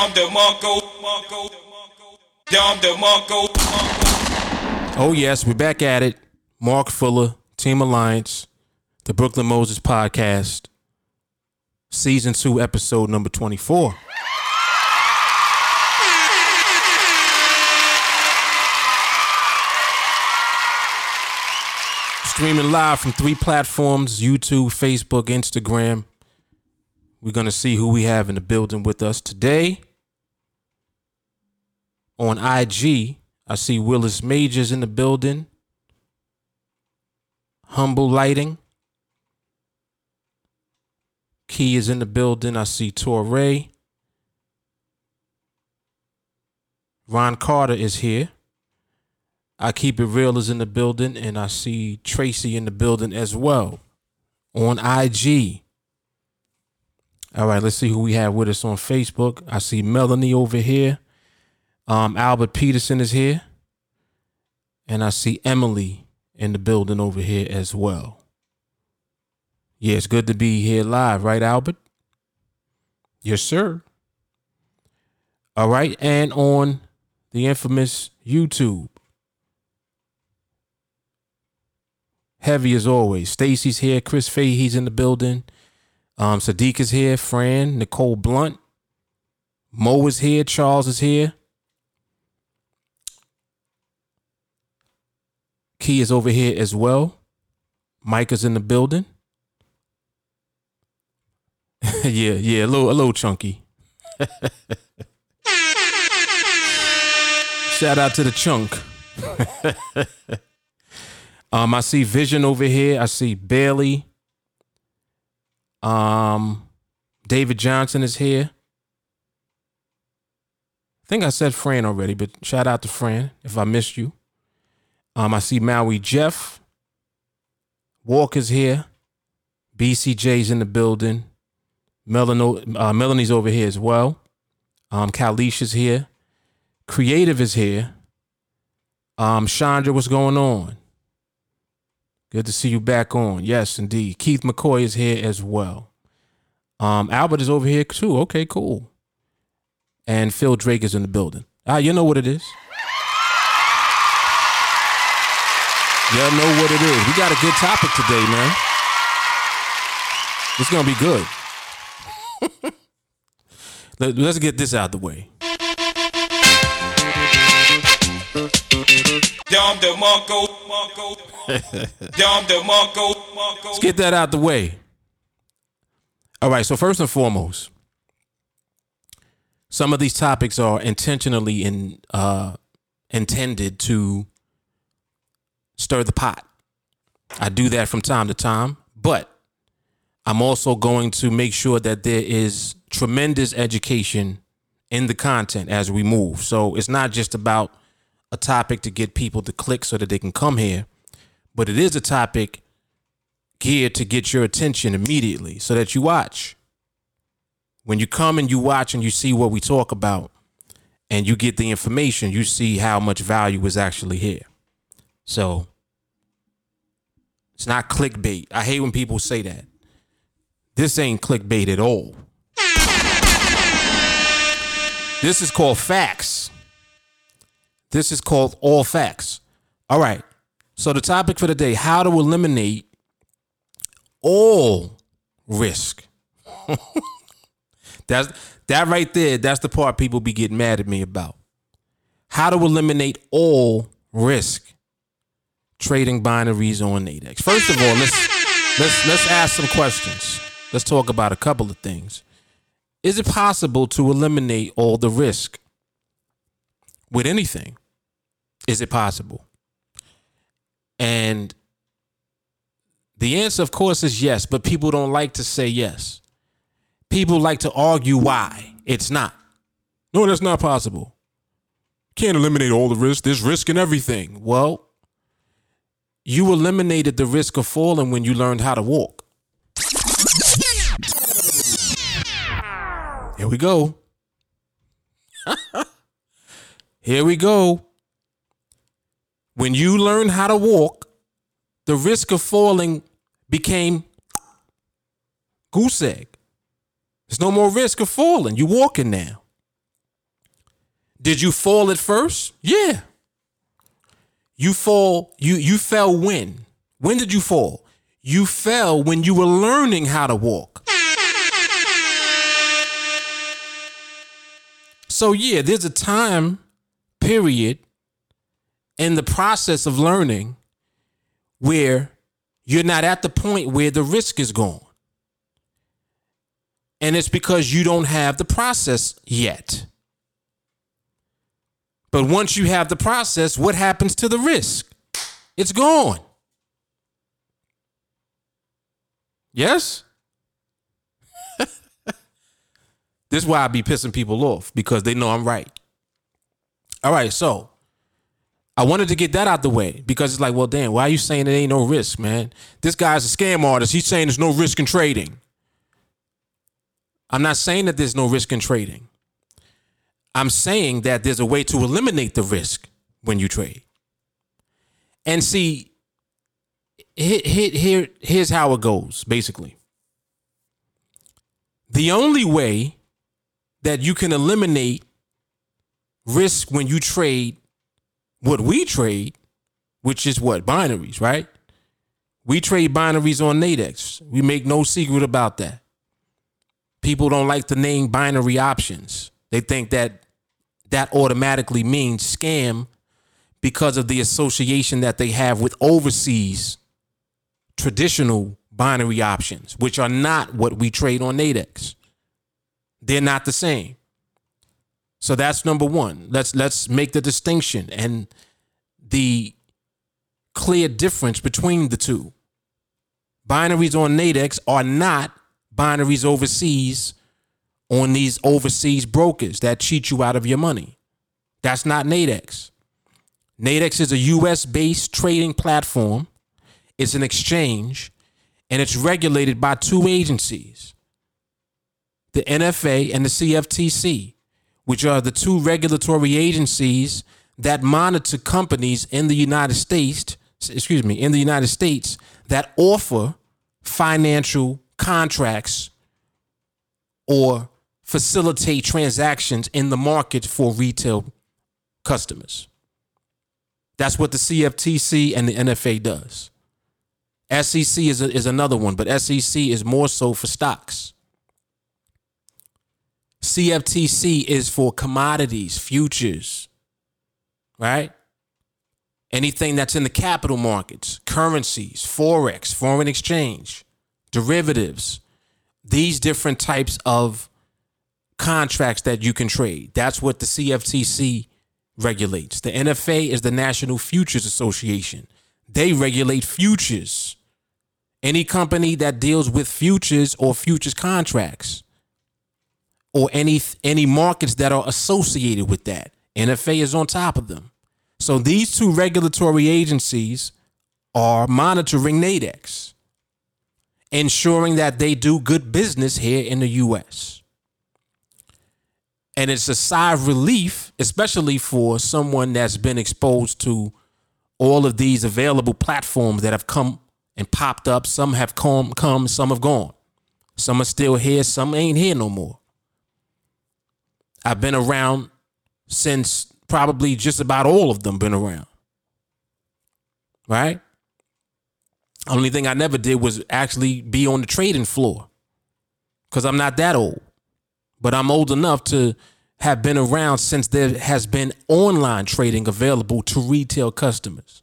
Dom DeMarco. Dom DeMarco. Oh, yes, we're back at it. Mark Fuller, Team Alliance, the Brooklyn Moses Podcast, Season 2, Episode number 24. Streaming live from three platforms YouTube, Facebook, Instagram. We're going to see who we have in the building with us today. On IG, I see Willis Majors in the building. Humble Lighting. Key is in the building. I see Torre. Ron Carter is here. I Keep It Real is in the building, and I see Tracy in the building as well on IG. All right, let's see who we have with us on Facebook. I see Melanie over here. Um, Albert Peterson is here. And I see Emily in the building over here as well. Yeah, it's good to be here live, right, Albert? Yes, sir. All right, and on the infamous YouTube. Heavy as always. Stacy's here. Chris Fahey's in the building. Um, Sadiq is here. Fran, Nicole Blunt. Mo is here. Charles is here. Key is over here as well. Mike is in the building. yeah, yeah, a little, a little chunky. Shout out to the chunk. um, I see Vision over here. I see Bailey. Um, David Johnson is here. I think I said Fran already, but shout out to Fran if I missed you. Um, I see Maui Jeff. Walker's here. BCJ's in the building. Uh, Melanie's over here as well. Um, Kalish is here. Creative is here. Um, Chandra, what's going on? Good to see you back on. Yes, indeed. Keith McCoy is here as well. Um, Albert is over here too. Okay, cool. And Phil Drake is in the building. Ah, you know what it is. Y'all know what it is. We got a good topic today, man. It's gonna be good. Let, us get this out the way. Dom DeMarco. Dom DeMarco. Let's get that out the way. All right. So first and foremost, some of these topics are intentionally in uh, intended to stir the pot. I do that from time to time, but I'm also going to make sure that there is tremendous education in the content as we move. So it's not just about a topic to get people to click so that they can come here, but it is a topic geared to get your attention immediately so that you watch. When you come and you watch and you see what we talk about and you get the information, you see how much value is actually here. So it's not clickbait. I hate when people say that. This ain't clickbait at all. This is called facts. This is called all facts. All right. So the topic for the day, how to eliminate all risk. that's that right there, that's the part people be getting mad at me about. How to eliminate all risk trading binaries on Nadex. First of all, let's let's let's ask some questions. Let's talk about a couple of things. Is it possible to eliminate all the risk with anything? Is it possible? And the answer, of course, is yes, but people don't like to say yes. People like to argue why it's not. No, that's not possible. Can't eliminate all the risk. There's risk in everything. Well, you eliminated the risk of falling when you learned how to walk. Here we go. Here we go. When you learn how to walk, the risk of falling became goose egg. There's no more risk of falling. You're walking now. Did you fall at first? Yeah. You fall, you you fell when? When did you fall? You fell when you were learning how to walk. So yeah, there's a time period in the process of learning where you're not at the point where the risk is gone. And it's because you don't have the process yet. But once you have the process, what happens to the risk? It's gone. Yes? this is why I be pissing people off because they know I'm right. All right, so I wanted to get that out the way because it's like, well, damn, why are you saying there ain't no risk, man? This guy's a scam artist. He's saying there's no risk in trading. I'm not saying that there's no risk in trading. I'm saying that there's a way to eliminate the risk when you trade. And see, here, here, here's how it goes, basically. The only way that you can eliminate risk when you trade what we trade, which is what? Binaries, right? We trade binaries on Nadex. We make no secret about that. People don't like the name binary options. They think that that automatically means scam because of the association that they have with overseas traditional binary options, which are not what we trade on Nadex. They're not the same. So that's number one. Let's let's make the distinction and the clear difference between the two. Binaries on Nadex are not binaries overseas on these overseas brokers that cheat you out of your money. That's not Nadex. Nadex is a US based trading platform, it's an exchange, and it's regulated by two agencies the NFA and the CFTC, which are the two regulatory agencies that monitor companies in the United States, excuse me, in the United States that offer financial contracts or facilitate transactions in the market for retail customers. That's what the CFTC and the NFA does. SEC is, a, is another one, but SEC is more so for stocks. CFTC is for commodities, futures, right? Anything that's in the capital markets, currencies, forex, foreign exchange, derivatives, these different types of contracts that you can trade. That's what the CFTC regulates. The NFA is the National Futures Association. They regulate futures. Any company that deals with futures or futures contracts or any any markets that are associated with that. NFA is on top of them. So these two regulatory agencies are monitoring Nadex, ensuring that they do good business here in the US. And it's a sigh of relief, especially for someone that's been exposed to all of these available platforms that have come and popped up. Some have come, come, some have gone. Some are still here, some ain't here no more. I've been around since probably just about all of them been around. Right? Only thing I never did was actually be on the trading floor because I'm not that old. But I'm old enough to have been around since there has been online trading available to retail customers.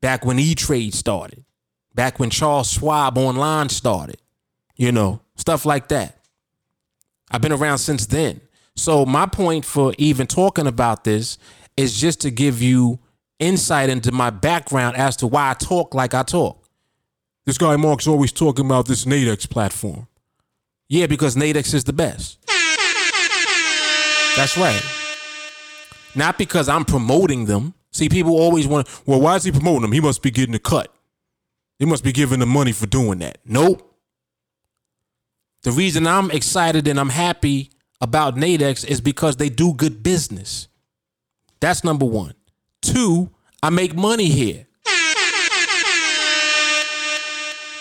Back when E Trade started, back when Charles Schwab Online started, you know, stuff like that. I've been around since then. So my point for even talking about this is just to give you insight into my background as to why I talk like I talk. This guy Mark's always talking about this Nadex platform. Yeah, because Nadex is the best. That's right. Not because I'm promoting them. See, people always want, well, why is he promoting them? He must be getting a cut. He must be giving the money for doing that. Nope. The reason I'm excited and I'm happy about Nadex is because they do good business. That's number one. Two, I make money here.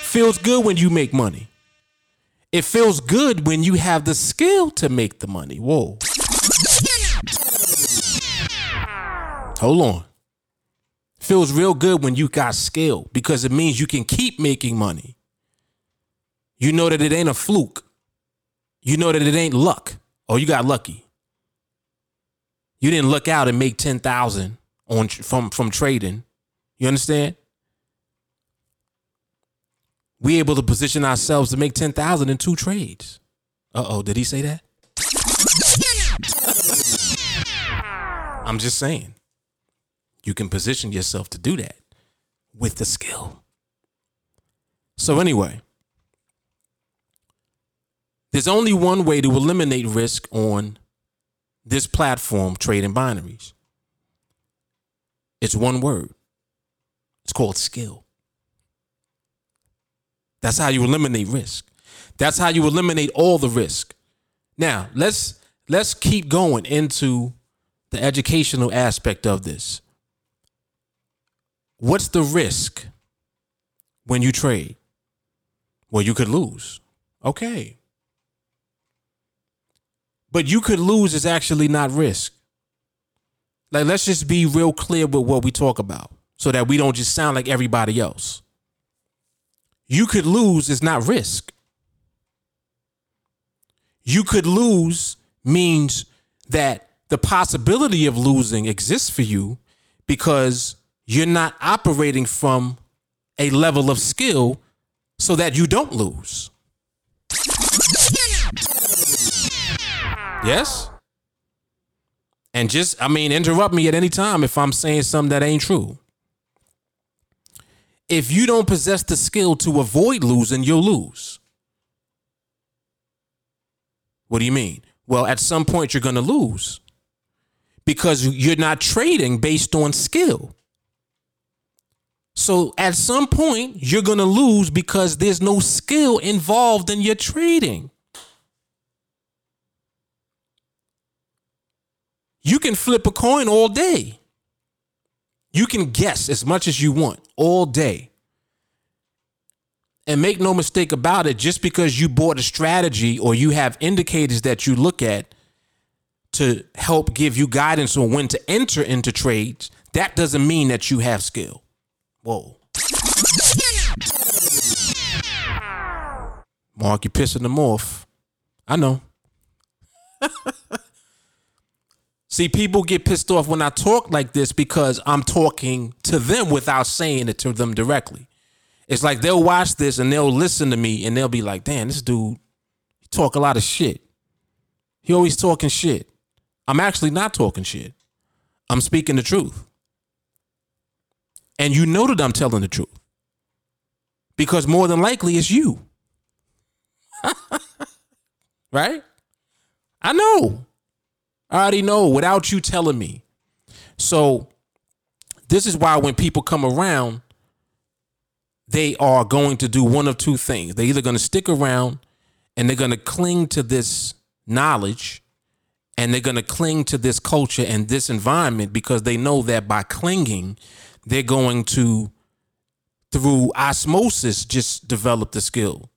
Feels good when you make money. It feels good when you have the skill to make the money. Whoa. Hold on. Feels real good when you got skill because it means you can keep making money. You know that it ain't a fluke. You know that it ain't luck. Oh, you got lucky. You didn't look out and make 10,000 on from from trading. You understand? We able to position ourselves to make 10,000 in two trades. Uh-oh, did he say that? I'm just saying. You can position yourself to do that with the skill. So anyway, there's only one way to eliminate risk on this platform, trading binaries. It's one word. It's called skill. That's how you eliminate risk. That's how you eliminate all the risk. Now, let's let's keep going into the educational aspect of this. What's the risk when you trade? Well, you could lose. Okay. But you could lose is actually not risk. Like, let's just be real clear with what we talk about so that we don't just sound like everybody else. You could lose is not risk. You could lose means that the possibility of losing exists for you because you're not operating from a level of skill so that you don't lose. Yes? And just, I mean, interrupt me at any time if I'm saying something that ain't true. If you don't possess the skill to avoid losing, you'll lose. What do you mean? Well, at some point, you're going to lose because you're not trading based on skill. So at some point, you're going to lose because there's no skill involved in your trading. You can flip a coin all day. You can guess as much as you want all day. And make no mistake about it, just because you bought a strategy or you have indicators that you look at to help give you guidance on when to enter into trades, that doesn't mean that you have skill. Whoa. Mark, you're pissing them off. I know. See, people get pissed off when I talk like this because I'm talking to them without saying it to them directly. It's like they'll watch this and they'll listen to me and they'll be like, damn, this dude talk a lot of shit. He always talking shit. I'm actually not talking shit. I'm speaking the truth. And you know that I'm telling the truth. Because more than likely it's you. right? I know. I already know without you telling me. So this is why when people come around, they are going to do one of two things. They're either going to stick around and they're going to cling to this knowledge and they're going to cling to this culture and this environment because they know that by clinging, they're going to, through osmosis, just develop the skill.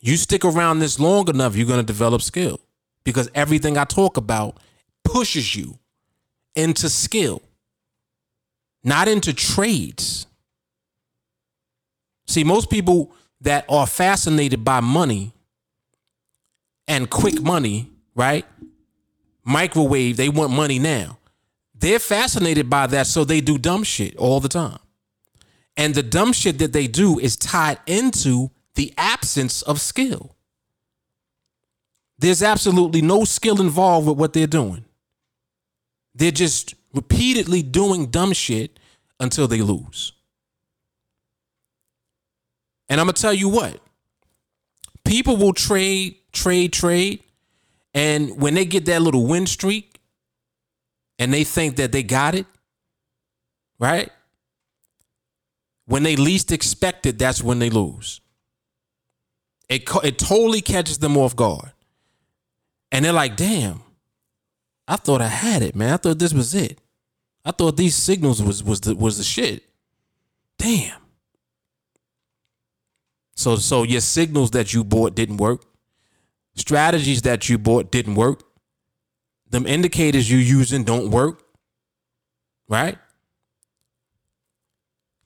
You stick around this long enough, you're going to develop skill because everything I talk about pushes you into skill, not into trades. See, most people that are fascinated by money and quick money, right? Microwave, they want money now. They're fascinated by that, so they do dumb shit all the time. And the dumb shit that they do is tied into the absence of skill. There's absolutely no skill involved with what they're doing. They're just repeatedly doing dumb shit until they lose. And I'm going to tell you what people will trade, trade, trade. And when they get that little win streak and they think that they got it, right? When they least expect it, that's when they lose. It, it totally catches them off guard. And they're like, damn, I thought I had it, man. I thought this was it. I thought these signals was was the was the shit. Damn. So so your signals that you bought didn't work. Strategies that you bought didn't work. Them indicators you using don't work. right?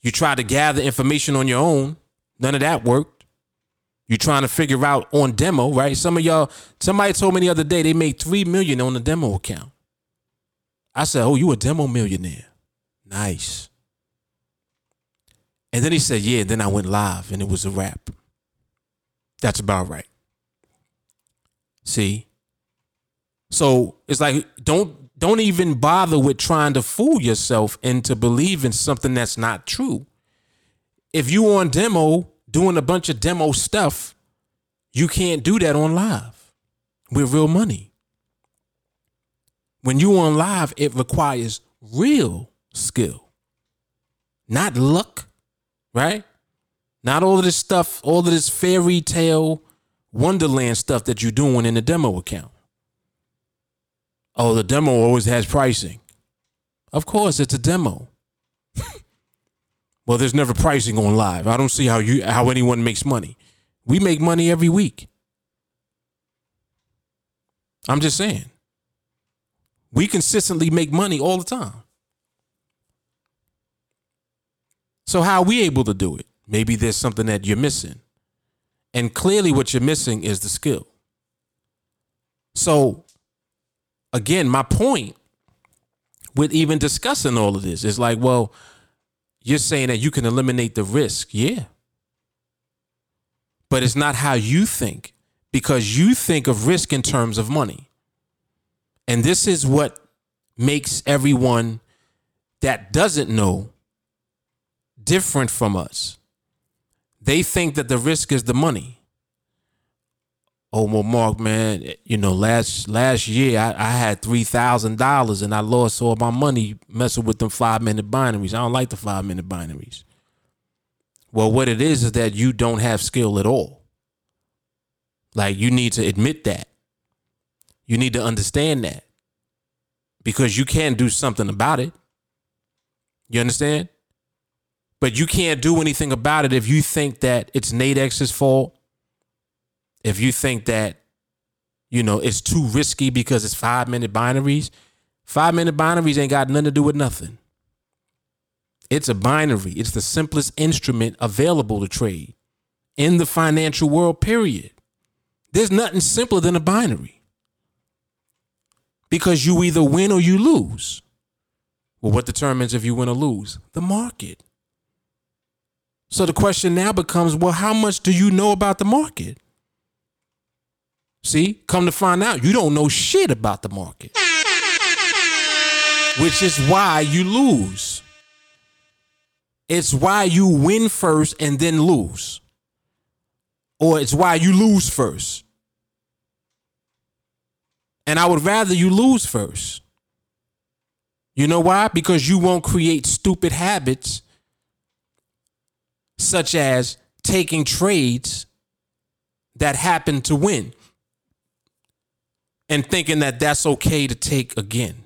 You try to gather information on your own. None of that worked. You're trying to figure out on demo, right? Some of y'all, somebody told me the other day they made three million on the demo account. I said, "Oh, you a demo millionaire? Nice." And then he said, "Yeah." Then I went live, and it was a wrap. That's about right. See, so it's like don't don't even bother with trying to fool yourself into believing something that's not true. If you on demo doing a bunch of demo stuff, you can't do that on live with real money. When you're on live, it requires real skill, not luck, right? Not all of this stuff, all of this fairy tale wonderland stuff that you're doing in the demo account. Oh, the demo always has pricing. Of course, it's a demo. well, there's never pricing on live. I don't see how you how anyone makes money. We make money every week. I'm just saying. We consistently make money all the time. So how are we able to do it? Maybe there's something that you're missing. And clearly what you're missing is the skill. So again, my point with even discussing all of this is like, well, you're saying that you can eliminate the risk. Yeah. But it's not how you think because you think of risk in terms of money. And this is what makes everyone that doesn't know different from us. They think that the risk is the money oh well mark man you know last last year i, I had $3000 and i lost all my money messing with them five minute binaries. I don't like the five minute binaries. Well what it is is that you don't have skill at all. Like you need to admit that. You need to understand that because you can do something about it. You understand? But you can't do anything about it if you think that it's Nadex's fault if you think that you know it's too risky because it's five minute binaries, five minute binaries ain't got nothing to do with nothing. It's a binary. It's the simplest instrument available to trade in the financial world, period. There's nothing simpler than a binary. Because you either win or you lose. Well, what determines if you win or lose? The market. So the question now becomes well, how much do you know about the market? See, come to find out, you don't know shit about the market. Which is why you lose. It's why you win first and then lose. Or it's why you lose first. And I would rather you lose first. You know why? Because you won't create stupid habits such as taking trades that happen to win and thinking that that's okay to take again.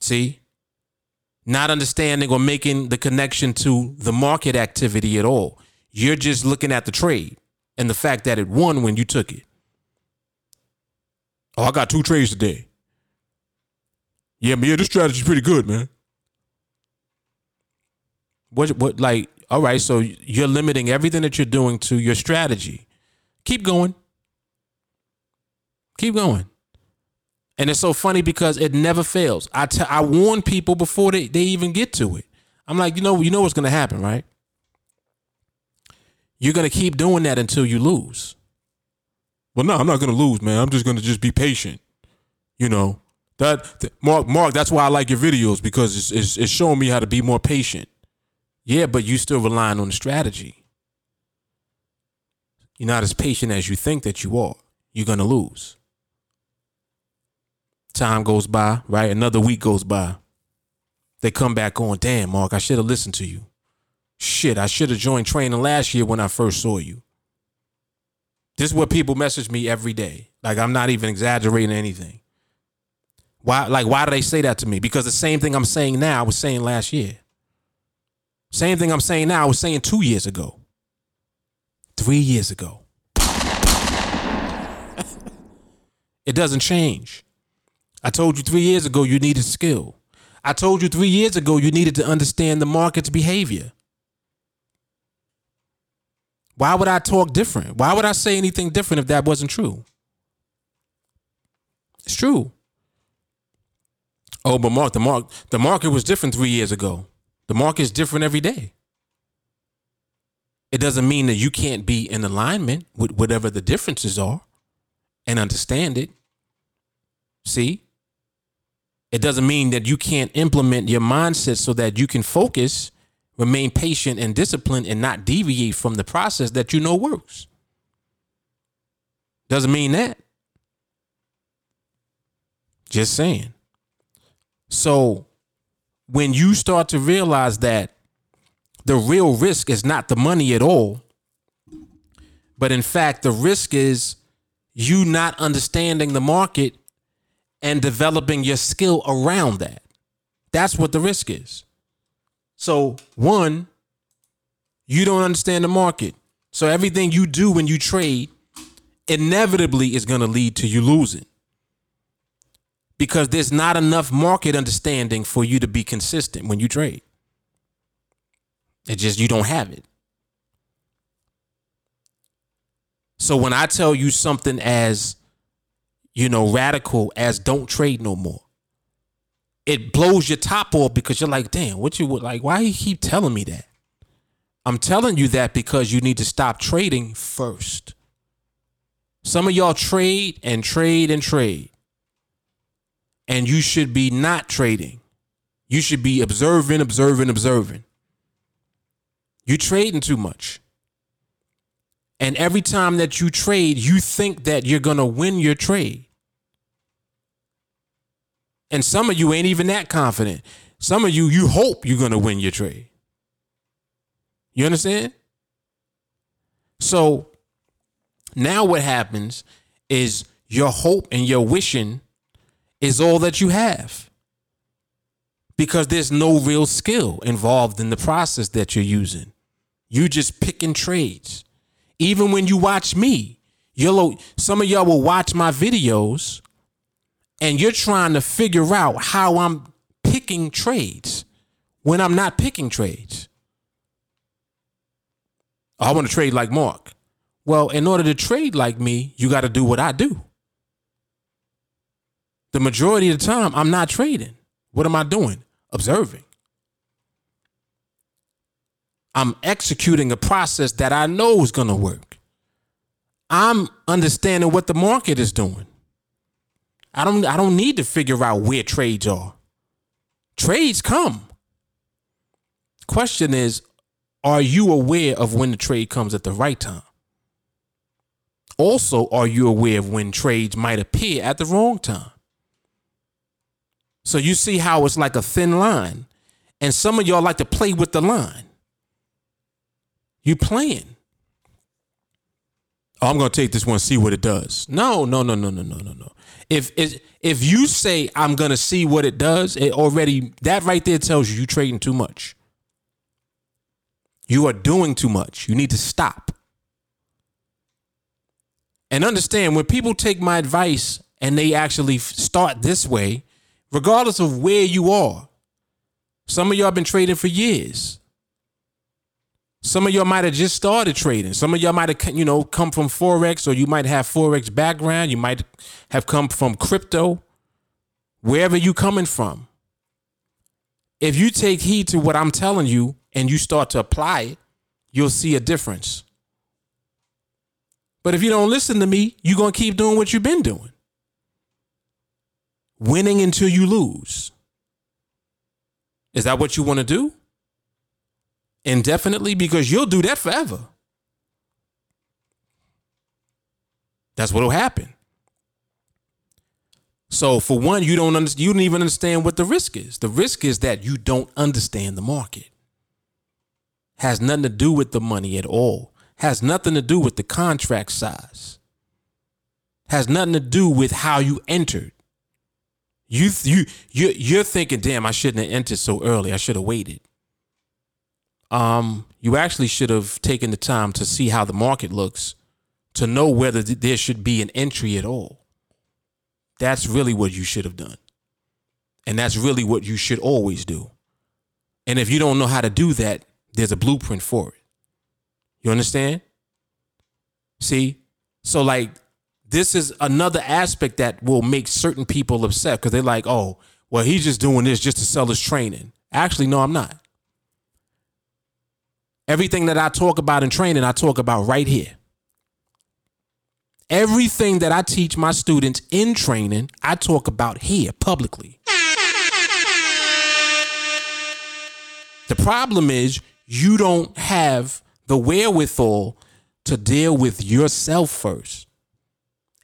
See? Not understanding or making the connection to the market activity at all. You're just looking at the trade and the fact that it won when you took it. Oh, I got two trades today. Yeah, man, this strategy's pretty good, man. What what like all right, so you're limiting everything that you're doing to your strategy. Keep going. Keep going. And it's so funny because it never fails. I, t- I warn people before they, they even get to it. I'm like, you know, you know what's gonna happen, right? You're gonna keep doing that until you lose. Well, no, I'm not gonna lose, man. I'm just gonna just be patient. You know that Mark, Mark. That's why I like your videos because it's, it's it's showing me how to be more patient. Yeah, but you still relying on the strategy. You're not as patient as you think that you are. You're gonna lose. Time goes by, right? Another week goes by. They come back on. Damn, Mark, I should have listened to you. Shit, I should have joined training last year when I first saw you. This is what people message me every day. Like I'm not even exaggerating anything. Why like why do they say that to me? Because the same thing I'm saying now I was saying last year. Same thing I'm saying now I was saying 2 years ago. 3 years ago. it doesn't change. I told you three years ago you needed skill. I told you three years ago you needed to understand the market's behavior. Why would I talk different? Why would I say anything different if that wasn't true? It's true. Oh, but Mark, the mark, the market was different three years ago. The market is different every day. It doesn't mean that you can't be in alignment with whatever the differences are and understand it. See? It doesn't mean that you can't implement your mindset so that you can focus, remain patient and disciplined, and not deviate from the process that you know works. Doesn't mean that. Just saying. So when you start to realize that the real risk is not the money at all, but in fact, the risk is you not understanding the market and developing your skill around that. That's what the risk is. So, one, you don't understand the market. So, everything you do when you trade inevitably is going to lead to you losing because there's not enough market understanding for you to be consistent when you trade. It just, you don't have it. So, when I tell you something as you know, radical as don't trade no more. It blows your top off because you're like, damn, what you would like? Why you keep telling me that? I'm telling you that because you need to stop trading first. Some of y'all trade and trade and trade. And you should be not trading. You should be observing, observing, observing. You're trading too much. And every time that you trade, you think that you're going to win your trade. And some of you ain't even that confident. Some of you, you hope you're going to win your trade. You understand? So now what happens is your hope and your wishing is all that you have because there's no real skill involved in the process that you're using. You're just picking trades. Even when you watch me, you'll some of y'all will watch my videos and you're trying to figure out how I'm picking trades when I'm not picking trades. Oh, I want to trade like Mark. Well, in order to trade like me, you got to do what I do. The majority of the time, I'm not trading. What am I doing? Observing. I'm executing a process that I know is going to work. I'm understanding what the market is doing. I don't I don't need to figure out where trades are. Trades come. Question is, are you aware of when the trade comes at the right time? Also, are you aware of when trades might appear at the wrong time? So you see how it's like a thin line. And some of y'all like to play with the line. You playing. Oh, I'm gonna take this one, see what it does. No, no, no, no, no, no, no, no. If if if you say I'm gonna see what it does, it already that right there tells you you trading too much. You are doing too much. You need to stop. And understand when people take my advice and they actually start this way, regardless of where you are. Some of y'all been trading for years. Some of y'all might have just started trading. Some of y'all might have, you know, come from Forex or you might have Forex background. You might have come from crypto, wherever you coming from. If you take heed to what I'm telling you and you start to apply it, you'll see a difference. But if you don't listen to me, you're to keep doing what you've been doing. Winning until you lose. Is that what you want to do? Indefinitely because you'll do that forever. That's what'll happen. So for one, you don't understand, you don't even understand what the risk is. The risk is that you don't understand the market. Has nothing to do with the money at all. Has nothing to do with the contract size. Has nothing to do with how you entered. You you you you're thinking, damn, I shouldn't have entered so early. I should have waited um, you actually should have taken the time to see how the market looks to know whether there should be an entry at all. That's really what you should have done. And that's really what you should always do. And if you don't know how to do that, there's a blueprint for it. You understand? See? So, like, this is another aspect that will make certain people upset because they're like, oh, well, he's just doing this just to sell his training. Actually, no, I'm not. Everything that I talk about in training, I talk about right here. Everything that I teach my students in training, I talk about here publicly. The problem is you don't have the wherewithal to deal with yourself first.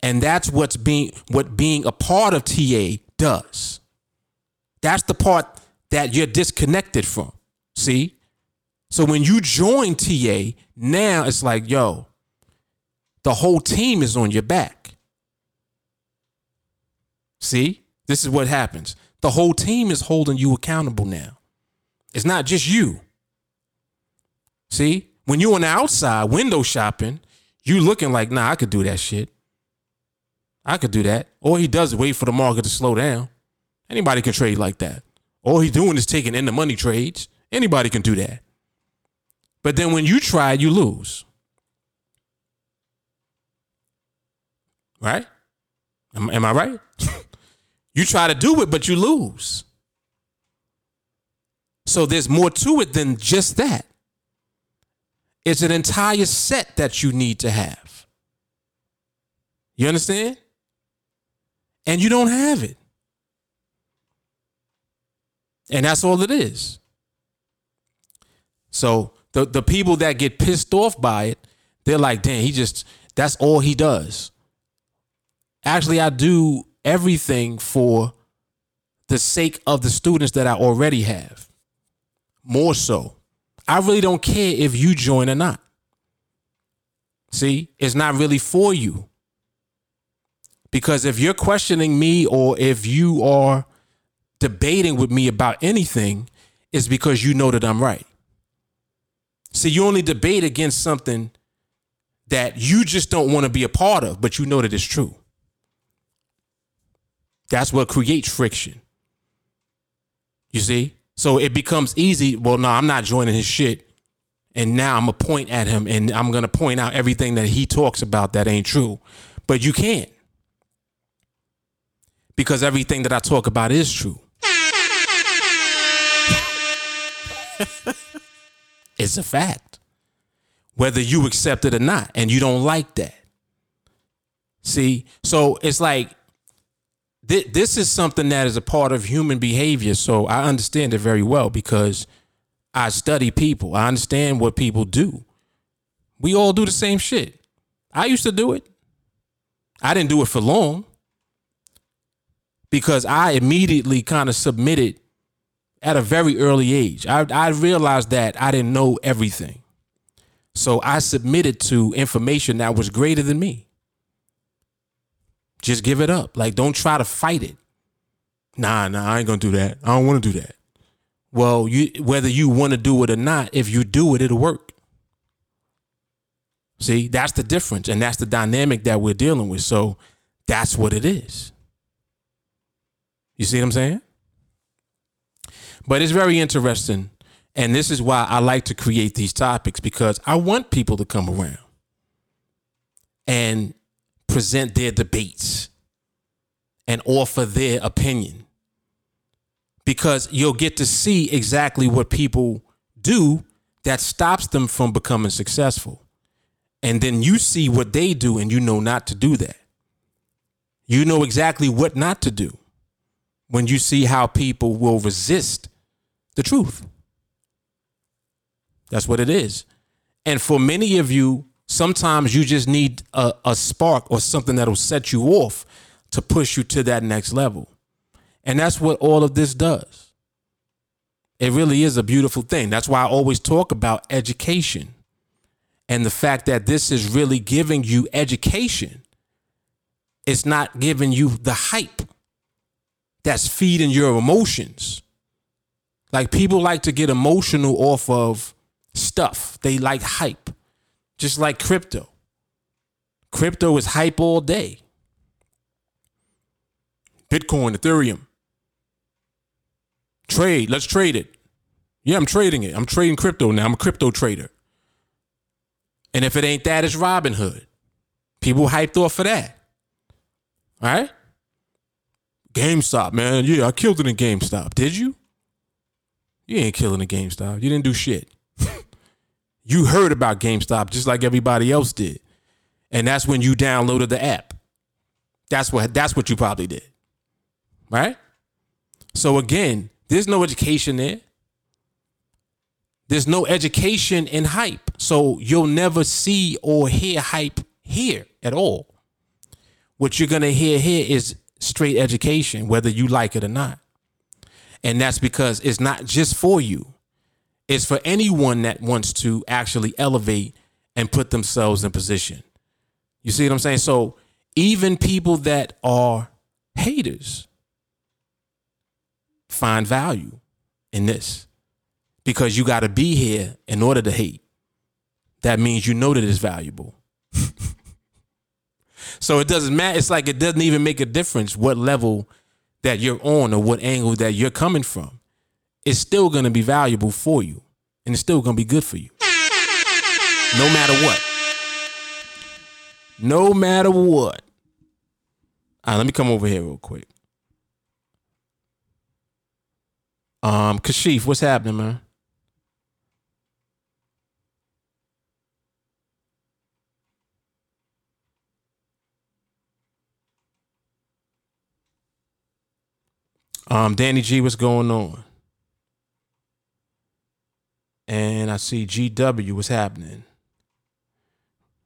And that's what's being what being a part of TA does. That's the part that you're disconnected from. See? So when you join TA, now it's like, yo, the whole team is on your back. See? This is what happens. The whole team is holding you accountable now. It's not just you. See? When you're on the outside window shopping, you looking like, nah, I could do that shit. I could do that. All he does is wait for the market to slow down. Anybody can trade like that. All he's doing is taking in the money trades. Anybody can do that. But then when you try, you lose. Right? Am, am I right? you try to do it, but you lose. So there's more to it than just that. It's an entire set that you need to have. You understand? And you don't have it. And that's all it is. So the, the people that get pissed off by it, they're like, damn, he just, that's all he does. Actually, I do everything for the sake of the students that I already have. More so. I really don't care if you join or not. See, it's not really for you. Because if you're questioning me or if you are debating with me about anything, it's because you know that I'm right. See, you only debate against something that you just don't want to be a part of, but you know that it's true. That's what creates friction. You see? So it becomes easy. Well, no, I'm not joining his shit. And now I'm going to point at him and I'm going to point out everything that he talks about that ain't true. But you can't. Because everything that I talk about is true. it's a fact. Whether you accept it or not, and you don't like that. See? So it's like th- this is something that is a part of human behavior. So I understand it very well because I study people. I understand what people do. We all do the same shit. I used to do it. I didn't do it for long because I immediately kind of submitted at a very early age. I, I realized that I didn't know everything. So I submitted to information that was greater than me. Just give it up. Like, don't try to fight it. Nah, nah, I ain't gonna do that. I don't want to do that. Well, you whether you want to do it or not, if you do it, it'll work. See, that's the difference, and that's the dynamic that we're dealing with. So that's what it is. You see what I'm saying? But it's very interesting. And this is why I like to create these topics because I want people to come around and present their debates and offer their opinion because you'll get to see exactly what people do that stops them from becoming successful. And then you see what they do and you know not to do that. You know exactly what not to do when you see how people will resist the truth. That's what it is. And for many of you, sometimes you just need a, a spark or something that'll set you off to push you to that next level. And that's what all of this does. It really is a beautiful thing. That's why I always talk about education and the fact that this is really giving you education. It's not giving you the hype that's feeding your emotions. Like people like to get emotional off of stuff, they like hype just like crypto. Crypto is hype all day. Bitcoin, Ethereum. trade. Let's trade it. Yeah, I'm trading it. I'm trading crypto now. I'm a crypto trader. And if it ain't that, it's Robinhood. People hyped off for that. All right? GameStop, man. Yeah, I killed it in GameStop. Did you? You ain't killing a GameStop. You didn't do shit. you heard about GameStop just like everybody else did. And that's when you downloaded the app. That's what that's what you probably did. Right? So again, there's no education there. There's no education in hype. So you'll never see or hear hype here at all. What you're going to hear here is straight education, whether you like it or not. And that's because it's not just for you, it's for anyone that wants to actually elevate and put themselves in position. You see what I'm saying? So even people that are haters find value in this because you got to be here in order to hate. That means you know that it's valuable. so it doesn't matter. It's like it doesn't even make a difference what level that you're on or what angle that you're coming from. It's still going to be valuable for you and it's still going to be good for you. No matter what. No matter what. All right, let me come over here real quick. Um, Kashif, what's happening, man? Um, Danny G, what's going on? And I see GW, what's happening?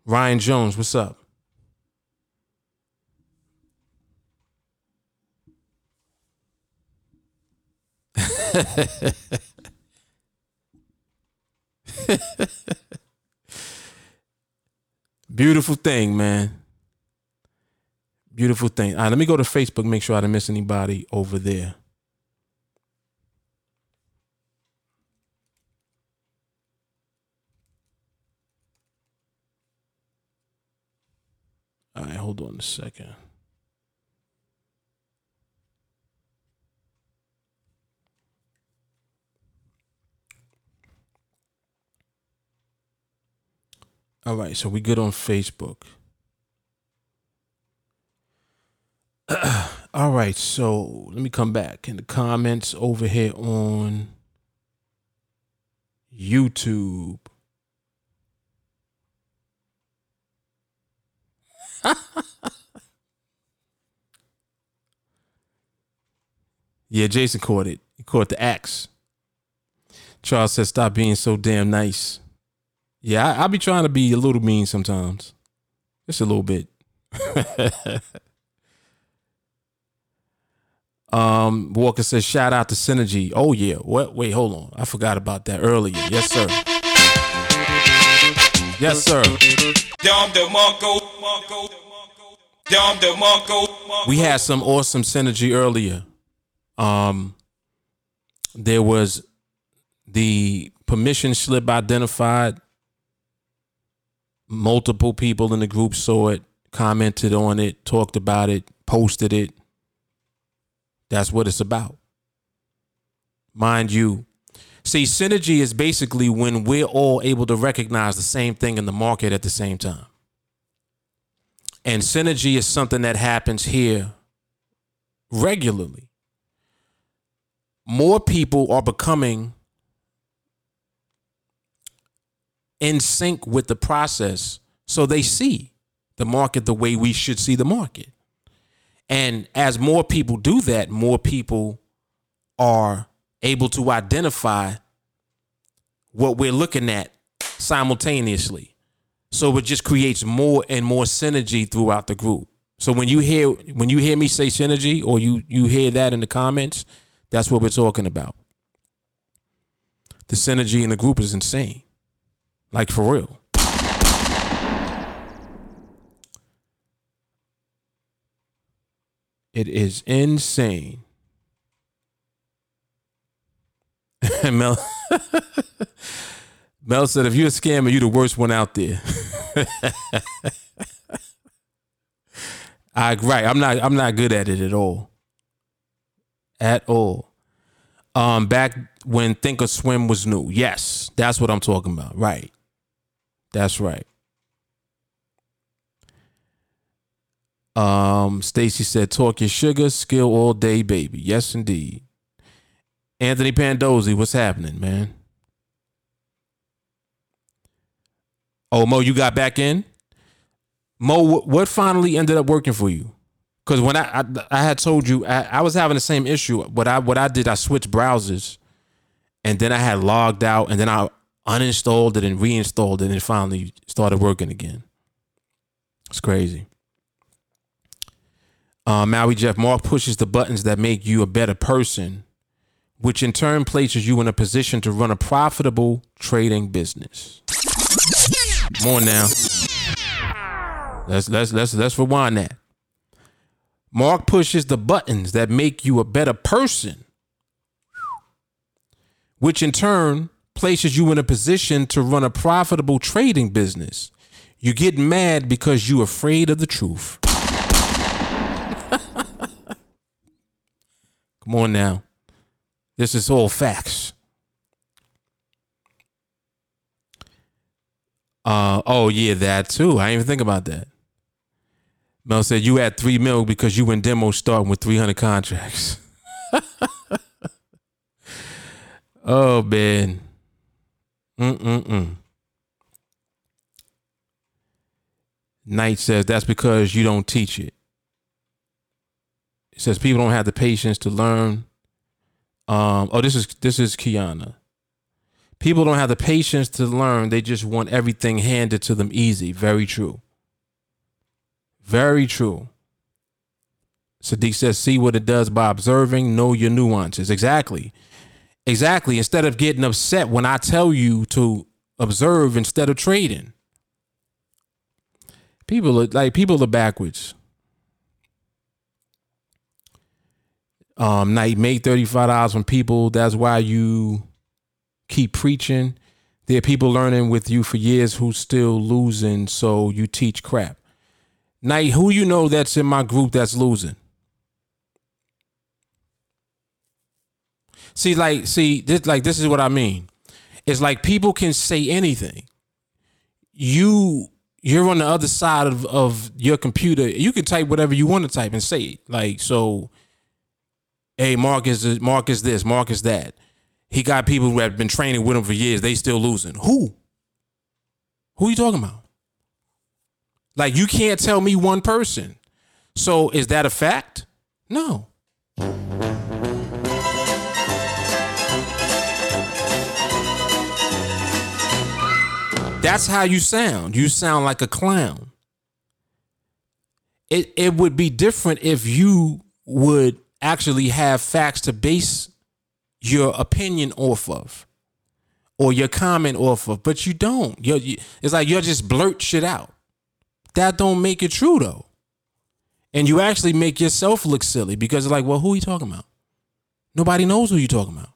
Ryan Jones, what's up? Beautiful thing, man. Beautiful thing. All right, let me go to Facebook, make sure I didn't miss anybody over there. All right, hold on a second. All right, so we good on Facebook. All right, so let me come back in the comments over here on YouTube. yeah, Jason caught it. He caught the axe. Charles said, "Stop being so damn nice." Yeah, I, I be trying to be a little mean sometimes, just a little bit. um, Walker says, "Shout out to Synergy." Oh yeah, what? Wait, hold on, I forgot about that earlier. Yes, sir. Yes, sir. Dom DeMarco. Dom DeMarco. We had some awesome synergy earlier. Um, there was the permission slip identified. Multiple people in the group saw it, commented on it, talked about it, posted it. That's what it's about. Mind you, see, synergy is basically when we're all able to recognize the same thing in the market at the same time. And synergy is something that happens here regularly. More people are becoming in sync with the process so they see the market the way we should see the market. And as more people do that, more people are able to identify what we're looking at simultaneously. So it just creates more and more synergy throughout the group. So when you hear when you hear me say synergy or you you hear that in the comments, that's what we're talking about. The synergy in the group is insane. Like for real. It is insane. Mel Mel said, if you're a scammer, you're the worst one out there. I right. I'm not I'm not good at it at all. At all. Um, back when Think or Swim was new. Yes, that's what I'm talking about. Right. That's right. Um, Stacy said, "Talk your sugar, skill all day, baby." Yes, indeed. Anthony Pandozzi, what's happening, man? Oh, Mo, you got back in. Mo, what finally ended up working for you? Because when I, I, I had told you I, I was having the same issue. What I what I did, I switched browsers, and then I had logged out, and then I uninstalled it and reinstalled it, and it finally started working again. It's crazy. Uh, Maui Jeff Mark pushes the buttons that make you a better person, which in turn places you in a position to run a profitable trading business. More now. Let's let's let's let's rewind that. Mark pushes the buttons that make you a better person, which in turn places you in a position to run a profitable trading business. You get mad because you're afraid of the truth. Come on now. This is all facts. Uh oh yeah, that too. I didn't even think about that. Mel said you had three mil because you went demo starting with 300 contracts. oh man. Mm-mm-mm. Knight says that's because you don't teach it. Says people don't have the patience to learn. Um, oh, this is this is Kiana. People don't have the patience to learn. They just want everything handed to them easy. Very true. Very true. Sadiq says, see what it does by observing, know your nuances. Exactly. Exactly. Instead of getting upset when I tell you to observe instead of trading. People are like people are backwards. Um, now you make $35 from people. That's why you keep preaching. There are people learning with you for years who still losing, so you teach crap. Now, who you know that's in my group that's losing? See, like, see, this like this is what I mean. It's like people can say anything. You you're on the other side of, of your computer. You can type whatever you want to type and say it. Like, so hey, Mark is this, Mark is that. He got people who have been training with him for years. They still losing. Who? Who are you talking about? Like you can't tell me one person. So is that a fact? No. That's how you sound. You sound like a clown. It it would be different if you would actually have facts to base your opinion off of or your comment off of, but you don't. You're, you, it's like you're just blurt shit out. That don't make it true though. And you actually make yourself look silly because it's like, well, who are you talking about? Nobody knows who you're talking about.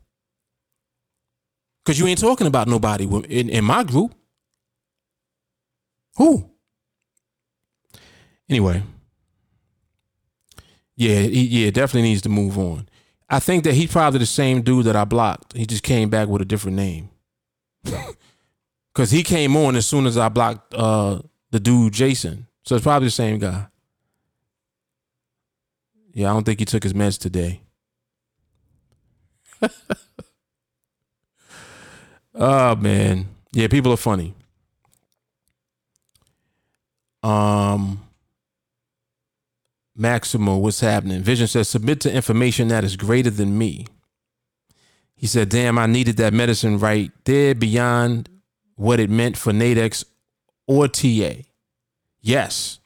Because you ain't talking about nobody in, in my group. Who? Anyway. Yeah, he, yeah, definitely needs to move on. I think that he's probably the same dude that I blocked. He just came back with a different name. Cause he came on as soon as I blocked uh, the dude Jason. So it's probably the same guy. Yeah, I don't think he took his meds today. oh man. Yeah, people are funny. Um Maximo, what's happening? Vision says, submit to information that is greater than me. He said, damn, I needed that medicine right there beyond what it meant for Nadex or TA. Yes.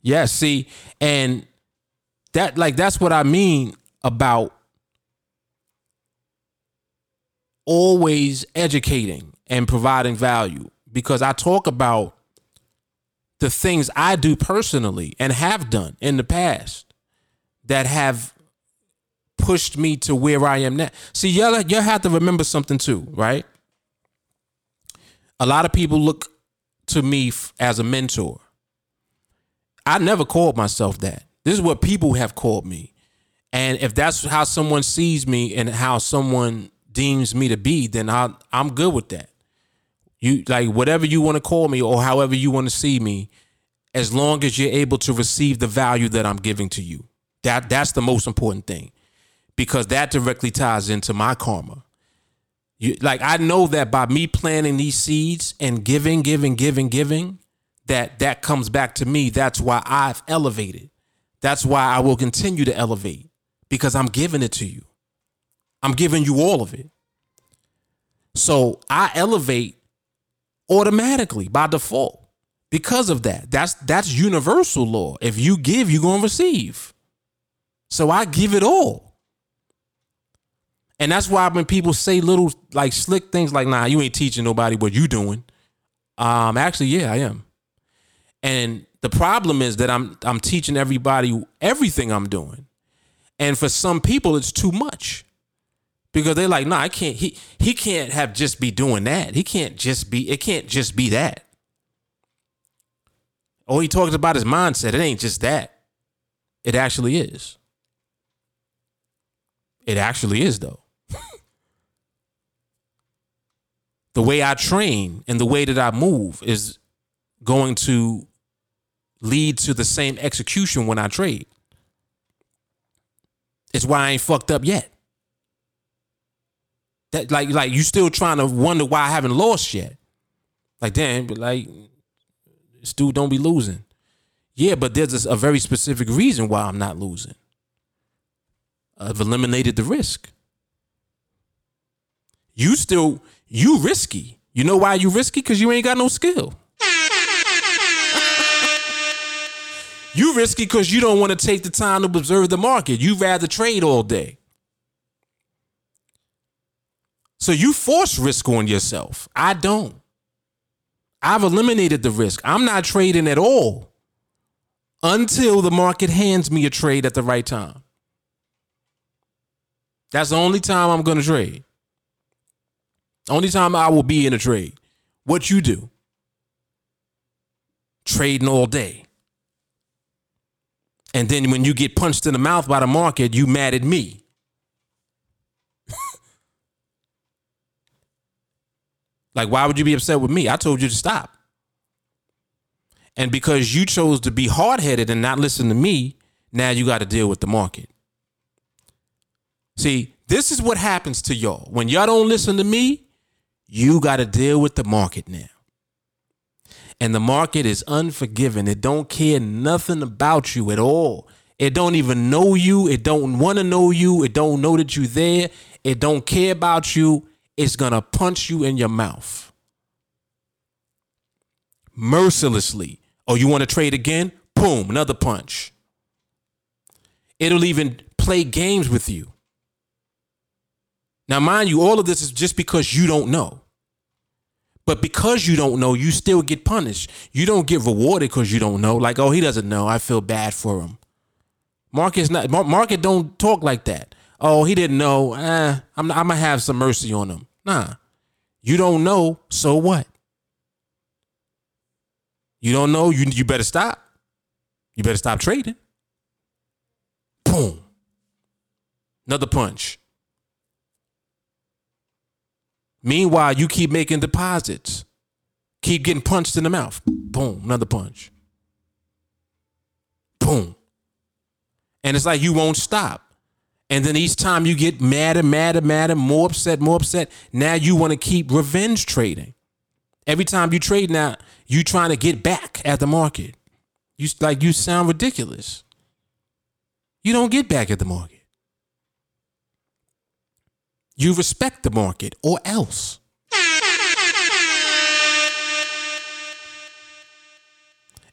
Yes. See, and that, like, that's what I mean about always educating and providing value because I talk about the things I do personally and have done in the past that have pushed me to where I am now. See, y'all, y'all have to remember something too, right? A lot of people look to me as a mentor. I never called myself that. This is what people have called me. And if that's how someone sees me and how someone deems me to be, then I I'm good with that. You like whatever you want to call me or however you want to see me, as long as you're able to receive the value that I'm giving to you. That that's the most important thing. Because that directly ties into my karma. You like I know that by me planting these seeds and giving, giving, giving, giving, that that comes back to me. That's why I've elevated. That's why I will continue to elevate because I'm giving it to you. I'm giving you all of it. So I elevate automatically by default because of that. That's that's universal law. If you give, you're gonna receive. So I give it all. And that's why when people say little like slick things like, nah, you ain't teaching nobody what you doing. Um, actually, yeah, I am. And the problem is that I'm I'm teaching everybody everything I'm doing. And for some people, it's too much because they're like, "No, nah, I can't. He he can't have just be doing that. He can't just be. It can't just be that." Oh, he talks about his mindset. It ain't just that. It actually is. It actually is though. the way I train and the way that I move is going to lead to the same execution when I trade. It's why I ain't fucked up yet. That like like you still trying to wonder why I haven't lost yet. Like damn, but like this dude don't be losing. Yeah, but there's a, a very specific reason why I'm not losing. I've eliminated the risk. You still you risky. You know why you risky? Because you ain't got no skill. You risky because you don't want to take the time to observe the market. You rather trade all day. So you force risk on yourself. I don't. I've eliminated the risk. I'm not trading at all until the market hands me a trade at the right time. That's the only time I'm going to trade. Only time I will be in a trade. What you do? Trading all day. And then when you get punched in the mouth by the market, you mad at me. Like, why would you be upset with me? I told you to stop. And because you chose to be hard headed and not listen to me, now you got to deal with the market. See, this is what happens to y'all. When y'all don't listen to me, you got to deal with the market now and the market is unforgiving. It don't care nothing about you at all. It don't even know you. It don't want to know you. It don't know that you're there. It don't care about you. It's going to punch you in your mouth. Mercilessly. Oh, you want to trade again? Boom, another punch. It'll even play games with you. Now, mind you, all of this is just because you don't know. But because you don't know, you still get punished. You don't get rewarded because you don't know. Like, oh, he doesn't know. I feel bad for him. Market's not. Market don't talk like that. Oh, he didn't know. Eh, I'm. I'm gonna have some mercy on him. Nah, you don't know. So what? You don't know. You you better stop. You better stop trading. Boom. Another punch. Meanwhile, you keep making deposits, keep getting punched in the mouth. Boom, another punch. Boom. And it's like you won't stop. And then each time you get madder, madder, madder, more upset, more upset. Now you want to keep revenge trading. Every time you trade now, you're trying to get back at the market. You like you sound ridiculous. You don't get back at the market. You respect the market or else.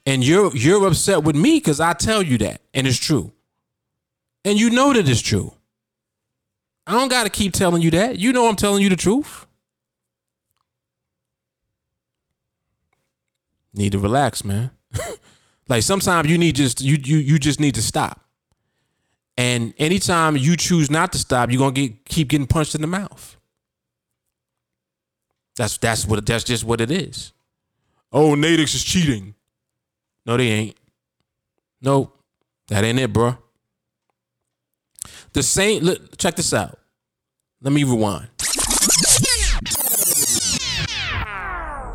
And you're you're upset with me because I tell you that, and it's true. And you know that it's true. I don't gotta keep telling you that. You know I'm telling you the truth. Need to relax, man. like sometimes you need just you you you just need to stop. And anytime you choose not to stop, you're gonna get keep getting punched in the mouth. That's that's what that's just what it is. Oh, Nadex is cheating. No, they ain't. Nope. That ain't it, bro. The same. Look, check this out. Let me rewind.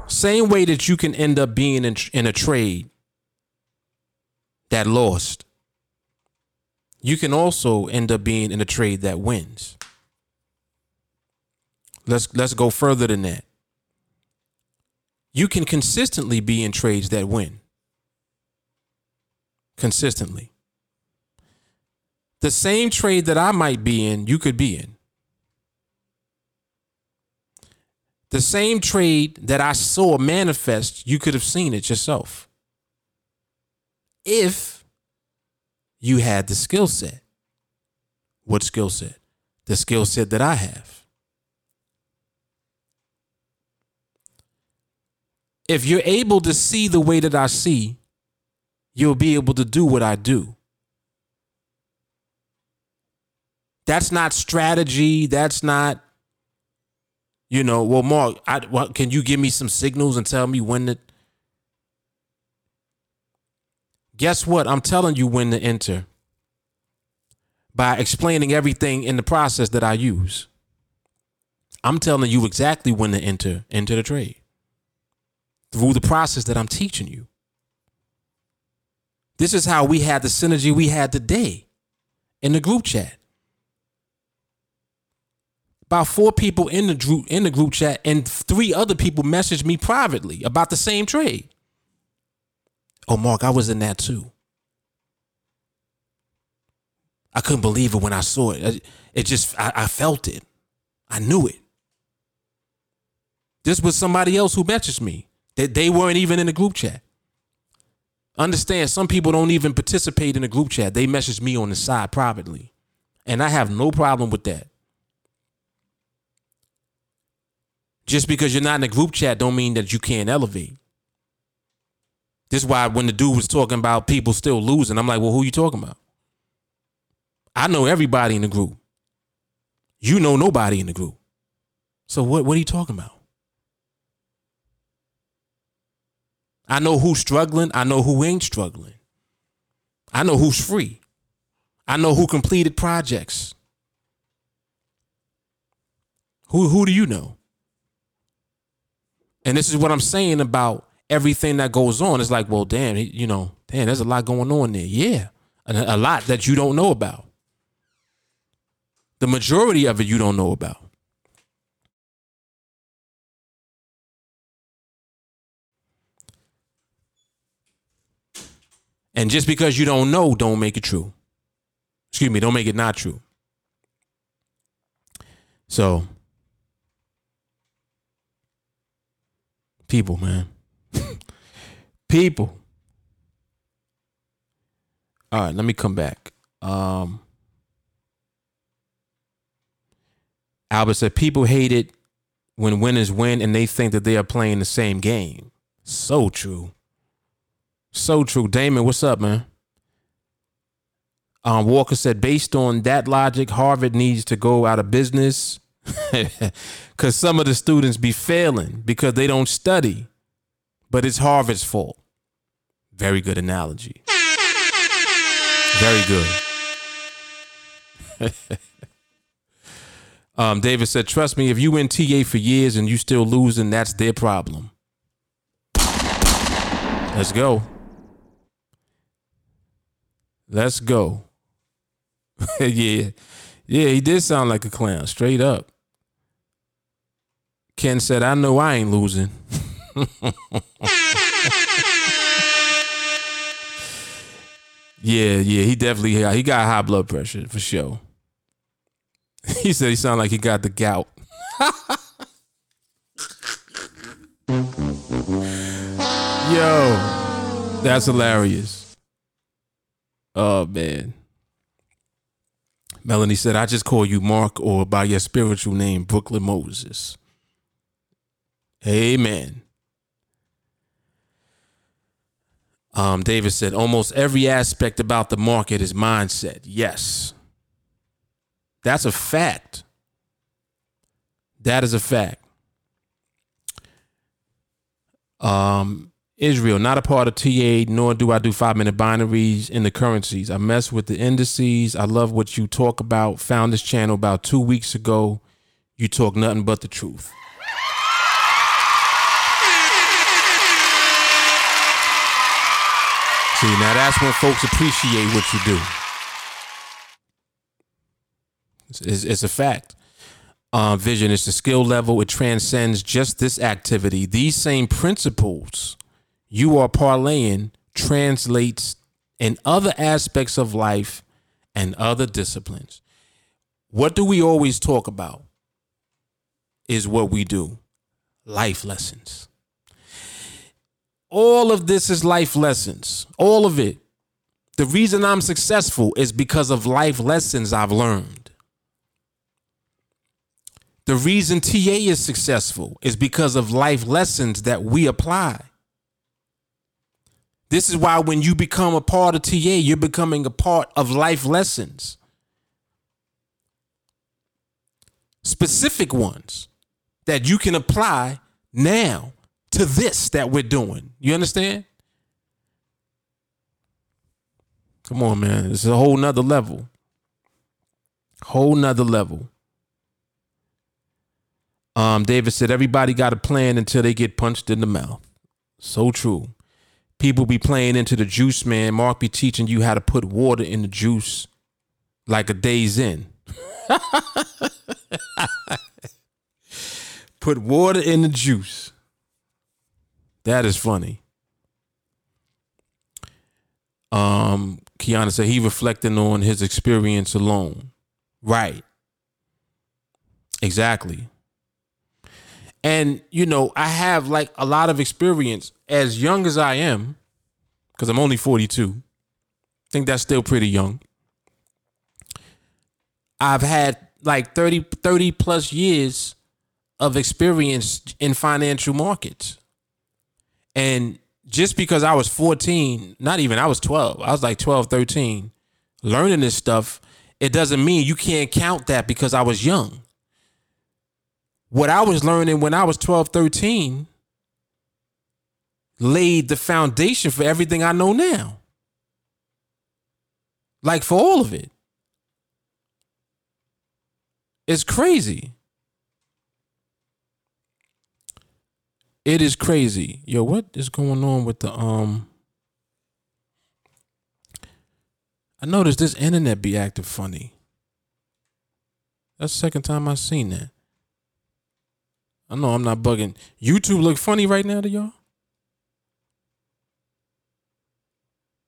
Same way that you can end up being in, in a trade that lost, you can also end up being in a trade that wins. Let's let's go further than that. You can consistently be in trades that win. Consistently. The same trade that I might be in, you could be in. The same trade that I saw manifest, you could have seen it yourself. If you had the skill set. What skill set? The skill set that I have. If you're able to see the way that I see, you'll be able to do what I do. That's not strategy. That's not you know, well, Mark, I, well, can you give me some signals and tell me when to? Guess what? I'm telling you when to enter by explaining everything in the process that I use. I'm telling you exactly when to enter into the trade through the process that I'm teaching you. This is how we had the synergy we had today in the group chat about four people in the group in the group chat, and three other people messaged me privately about the same trade. Oh, Mark, I was in that too. I couldn't believe it when I saw it. It just, I, I felt it. I knew it. This was somebody else who messaged me. That they weren't even in the group chat. Understand, some people don't even participate in the group chat. They message me on the side privately. And I have no problem with that. Just because you're not in a group chat don't mean that you can't elevate. This is why when the dude was talking about people still losing, I'm like, well, who are you talking about? I know everybody in the group. You know nobody in the group. So what, what are you talking about? I know who's struggling. I know who ain't struggling. I know who's free. I know who completed projects. Who who do you know? And this is what I'm saying about everything that goes on. It's like, well, damn, you know, damn, there's a lot going on there. Yeah, a, a lot that you don't know about. The majority of it you don't know about. And just because you don't know, don't make it true. Excuse me, don't make it not true. So People, man. People. All right, let me come back. Um, Albert said people hate it when winners win and they think that they are playing the same game. So true. So true. Damon, what's up, man? Um, Walker said, based on that logic, Harvard needs to go out of business Because some of the students be failing because they don't study, but it's Harvard's fault. Very good analogy. Very good. um, David said, Trust me, if you win TA for years and you still losing, that's their problem. Let's go. Let's go. yeah. Yeah, he did sound like a clown, straight up. Ken said, I know I ain't losing. yeah, yeah, he definitely he got high blood pressure for sure. He said he sounded like he got the gout. Yo, that's hilarious. Oh man. Melanie said, I just call you Mark or by your spiritual name, Brooklyn Moses. Amen. Um, David said, almost every aspect about the market is mindset. Yes. That's a fact. That is a fact. Um, Israel, not a part of TA, nor do I do five minute binaries in the currencies. I mess with the indices. I love what you talk about. Found this channel about two weeks ago. You talk nothing but the truth. See, now that's when folks appreciate what you do. It's, it's, it's a fact. Uh, vision is the skill level. It transcends just this activity. These same principles you are parlaying translates in other aspects of life and other disciplines. What do we always talk about? Is what we do life lessons. All of this is life lessons. All of it. The reason I'm successful is because of life lessons I've learned. The reason TA is successful is because of life lessons that we apply. This is why when you become a part of TA, you're becoming a part of life lessons. Specific ones that you can apply now to this that we're doing. You understand? Come on, man. It's a whole nother level. Whole nother level. Um, David said everybody got a plan until they get punched in the mouth. So true. People be playing into the juice, man. Mark be teaching you how to put water in the juice like a day's in. put water in the juice. That is funny. Um, Kiana said he reflecting on his experience alone. Right. Exactly. And, you know, I have like a lot of experience as young as I am, because I'm only 42. I think that's still pretty young. I've had like 30, 30 plus years of experience in financial markets. And just because I was 14, not even, I was 12, I was like 12, 13, learning this stuff, it doesn't mean you can't count that because I was young what I was learning when I was 12, 13 laid the foundation for everything I know now. Like for all of it. It's crazy. It is crazy. Yo, what is going on with the um I noticed this internet be acting funny. That's the second time I've seen that. I know I'm not bugging. YouTube look funny right now to y'all.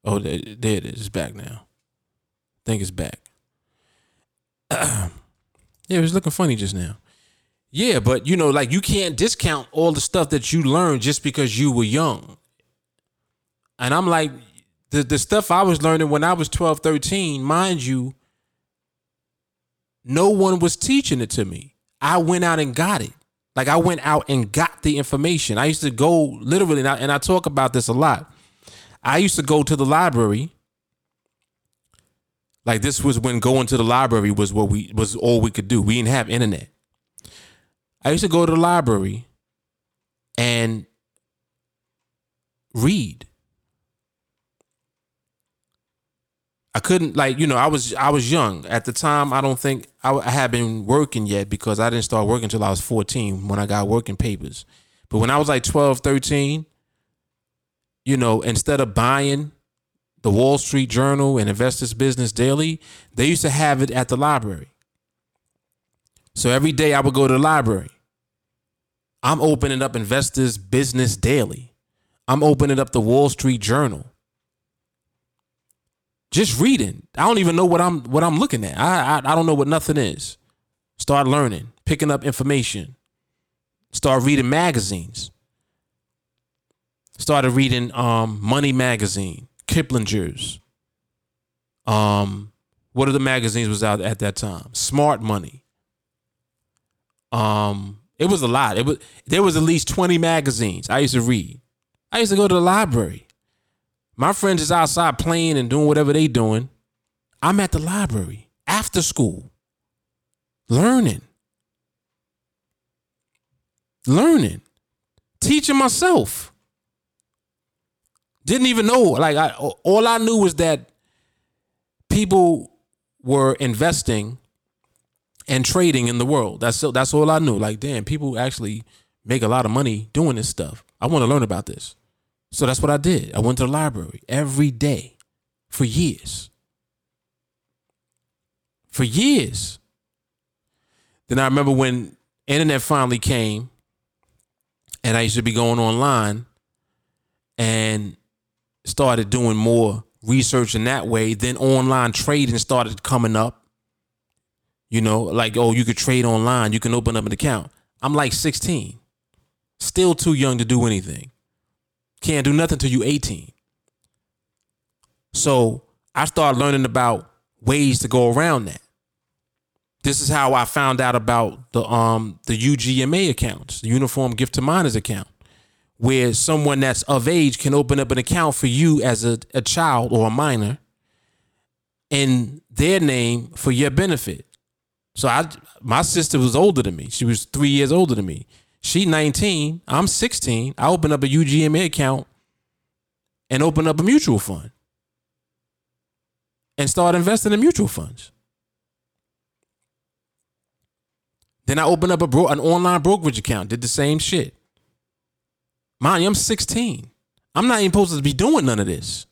Oh, there, there it is. It's back now. I think it's back. yeah, it was looking funny just now. Yeah, but you know, like you can't discount all the stuff that you learned just because you were young. And I'm like, the, the stuff I was learning when I was 12, 13, mind you, no one was teaching it to me. I went out and got it. Like I went out and got the information. I used to go literally, and I, and I talk about this a lot. I used to go to the library. Like this was when going to the library was what we was all we could do. We didn't have internet. I used to go to the library and read. I couldn't like you know I was I was young at the time. I don't think I, I had been working yet because I didn't start working until I was 14 when I got working papers. But when I was like 12, 13, you know, instead of buying the Wall Street Journal and Investors Business Daily, they used to have it at the library. So every day I would go to the library. I'm opening up Investors Business Daily. I'm opening up the Wall Street Journal just reading. I don't even know what I'm what I'm looking at. I, I I don't know what nothing is. Start learning, picking up information. Start reading magazines. Started reading um Money magazine, Kiplinger's. Um what are the magazines was out at that time? Smart Money. Um it was a lot. It was there was at least 20 magazines I used to read. I used to go to the library. My friends is outside playing and doing whatever they doing. I'm at the library after school, learning, learning, teaching myself. Didn't even know. Like I, all I knew was that people were investing and trading in the world. That's that's all I knew. Like, damn, people actually make a lot of money doing this stuff. I want to learn about this. So that's what I did. I went to the library every day for years. For years. Then I remember when internet finally came and I used to be going online and started doing more research in that way. Then online trading started coming up. You know, like, oh, you could trade online, you can open up an account. I'm like 16, still too young to do anything. Can't do nothing till you 18. So I started learning about ways to go around that. This is how I found out about the um the UGMA accounts, the Uniform Gift to Minors account, where someone that's of age can open up an account for you as a, a child or a minor in their name for your benefit. So I my sister was older than me. She was three years older than me. She 19, I'm 16. I opened up a UGMA account and opened up a mutual fund and start investing in mutual funds. Then I opened up a bro- an online brokerage account, did the same shit. Mind you, I'm 16. I'm not even supposed to be doing none of this.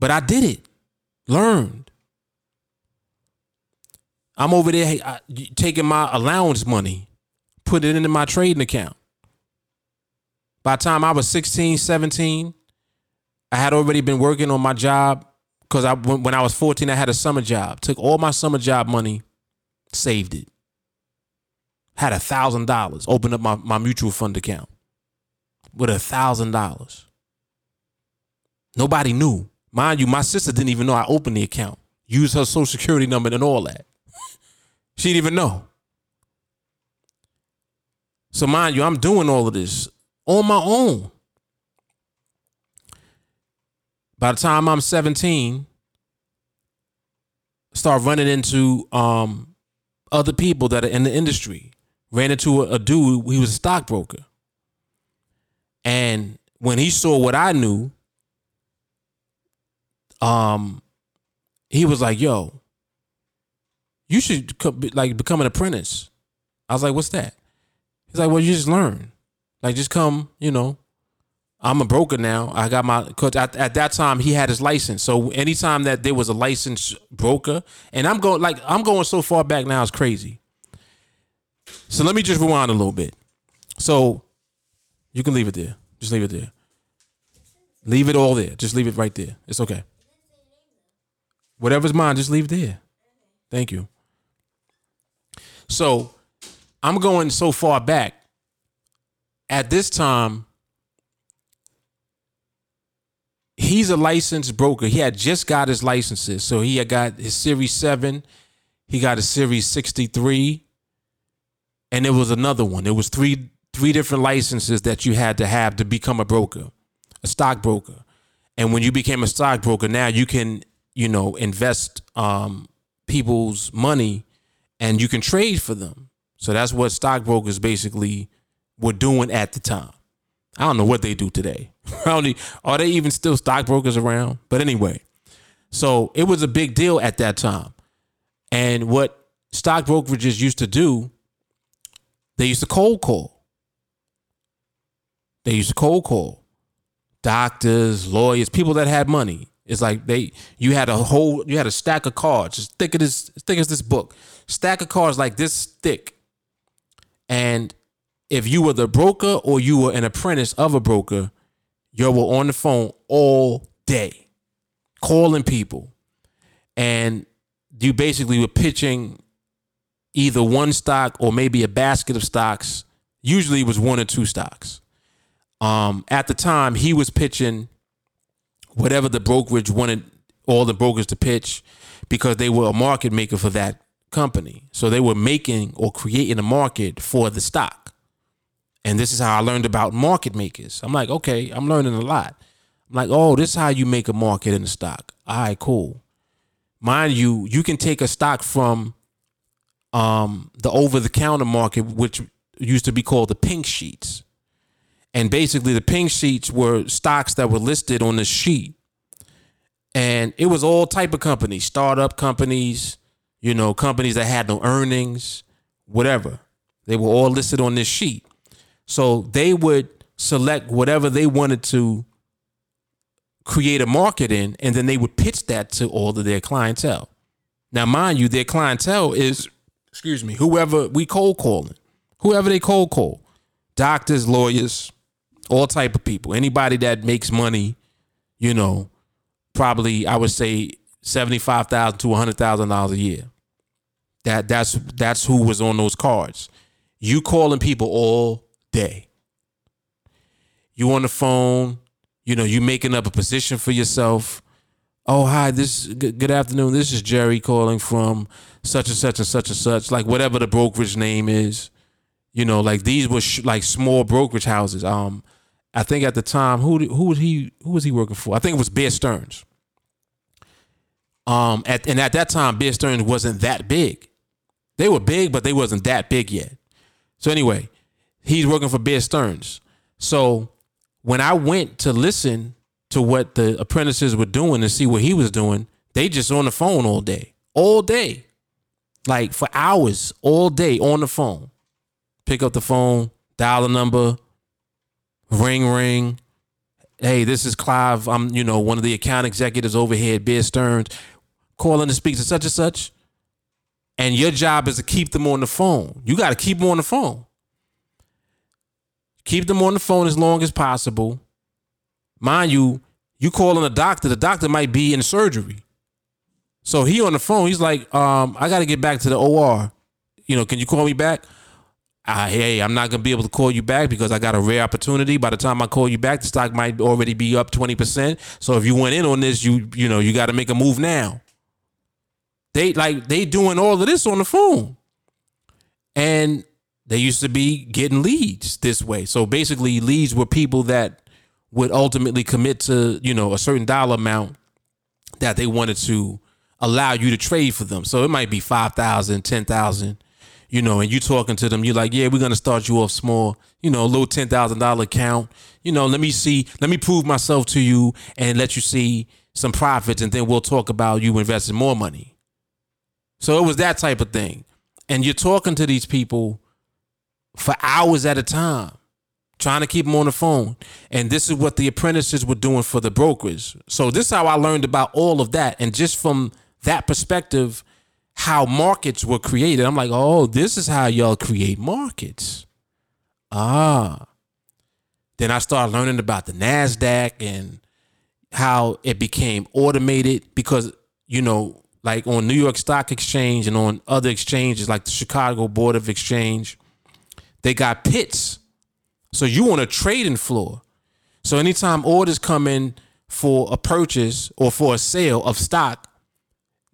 But I did it. Learned. I'm over there uh, taking my allowance money, put it into my trading account. By the time I was 16, 17, I had already been working on my job because I when I was 14, I had a summer job. Took all my summer job money, saved it. Had a thousand dollars, opened up my, my mutual fund account with a thousand dollars. Nobody knew. Mind you, my sister didn't even know I opened the account. Used her social security number and all that. she didn't even know. So mind you, I'm doing all of this on my own. By the time I'm 17, start running into um, other people that are in the industry. Ran into a, a dude, he was a stockbroker. And when he saw what I knew, um, he was like, "Yo, you should co- be- like become an apprentice." I was like, "What's that?" He's like, "Well, you just learn. Like, just come. You know, I'm a broker now. I got my cause at, at that time he had his license. So anytime that there was a licensed broker, and I'm going like I'm going so far back now, it's crazy. So let me just rewind a little bit. So you can leave it there. Just leave it there. Leave it all there. Just leave it right there. It's okay. Whatever's mine, just leave it there. Thank you. So I'm going so far back. At this time, he's a licensed broker. He had just got his licenses. So he had got his Series 7, he got a Series 63, and it was another one. It was three three different licenses that you had to have to become a broker, a stockbroker. And when you became a stockbroker, now you can, you know, invest um, people's money and you can trade for them. So that's what stockbrokers basically were doing at the time. I don't know what they do today. are they even still stockbrokers around? But anyway, so it was a big deal at that time. And what stock brokerages used to do, they used to cold call. They used to cold call doctors, lawyers, people that had money. It's like they you had a whole you had a stack of cards, as thick as this as thick as this book. Stack of cards like this thick. And if you were the broker or you were an apprentice of a broker, you were on the phone all day, calling people. And you basically were pitching either one stock or maybe a basket of stocks. Usually it was one or two stocks. Um, at the time, he was pitching whatever the brokerage wanted all the brokers to pitch because they were a market maker for that company. So they were making or creating a market for the stock. And this is how I learned about market makers. I'm like, okay, I'm learning a lot. I'm like, oh, this is how you make a market in a stock. All right, cool. Mind you, you can take a stock from um, the over the counter market, which used to be called the pink sheets. And basically, the pink sheets were stocks that were listed on the sheet, and it was all type of companies, startup companies, you know, companies that had no earnings, whatever. They were all listed on this sheet. So they would select whatever they wanted to create a market in, and then they would pitch that to all of their clientele. Now, mind you, their clientele is, excuse me, whoever we cold calling, whoever they cold call, doctors, lawyers, all type of people, anybody that makes money, you know, probably I would say seventy five thousand to hundred thousand dollars a year. That that's that's who was on those cards. You calling people all day. You on the phone, you know, you making up a position for yourself. Oh, hi, this good, afternoon. This is Jerry calling from such and such and such and such, like whatever the brokerage name is. You know, like these were sh- like small brokerage houses. Um, I think at the time, who who was he who was he working for? I think it was Bear Stearns. Um, at and at that time, Bear Stearns wasn't that big. They were big, but they wasn't that big yet. So anyway, he's working for Bear Stearns. So when I went to listen to what the apprentices were doing and see what he was doing, they just on the phone all day, all day, like for hours, all day on the phone. Pick up the phone, dial a number, ring, ring. Hey, this is Clive. I'm, you know, one of the account executives over here at Bear Stearns, calling to speak to such and such. And your job is to keep them on the phone. You got to keep them on the phone. Keep them on the phone as long as possible. Mind you, you calling a doctor, the doctor might be in surgery. So he on the phone, he's like, um, I gotta get back to the OR. You know, can you call me back? Uh, hey, I'm not gonna be able to call you back because I got a rare opportunity. By the time I call you back, the stock might already be up 20%. So if you went in on this, you you know, you gotta make a move now. They like they doing all of this on the phone. And they used to be getting leads this way. So basically, leads were people that would ultimately commit to, you know, a certain dollar amount that they wanted to allow you to trade for them. So it might be 5,000, 10,000, you know, and you talking to them, you're like, yeah, we're going to start you off small, you know, a little $10,000 account. You know, let me see, let me prove myself to you and let you see some profits and then we'll talk about you investing more money. So it was that type of thing. And you're talking to these people for hours at a time, trying to keep them on the phone. And this is what the apprentices were doing for the brokers. So this is how I learned about all of that. And just from that perspective, how markets were created, I'm like, oh, this is how y'all create markets. Ah. Then I started learning about the NASDAQ and how it became automated because, you know, like on New York Stock Exchange and on other exchanges like the Chicago Board of Exchange, they got pits. So you on a trading floor. So anytime orders come in for a purchase or for a sale of stock,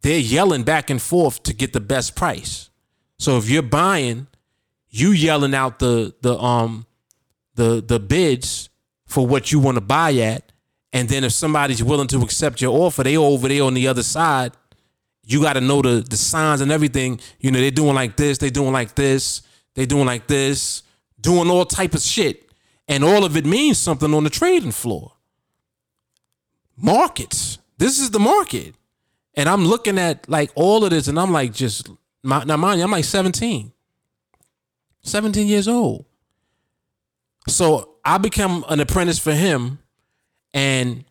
they're yelling back and forth to get the best price. So if you're buying, you yelling out the the um the the bids for what you want to buy at, and then if somebody's willing to accept your offer, they over there on the other side. You got to know the the signs and everything. You know they're doing like this, they're doing like this. they're doing like this, doing all type of shit. And all of it means something on the trading floor. Markets. This is the market. And I'm looking at like all of this and I'm like just my, now mind you, I'm like 17. 17 years old. So I become an apprentice for him and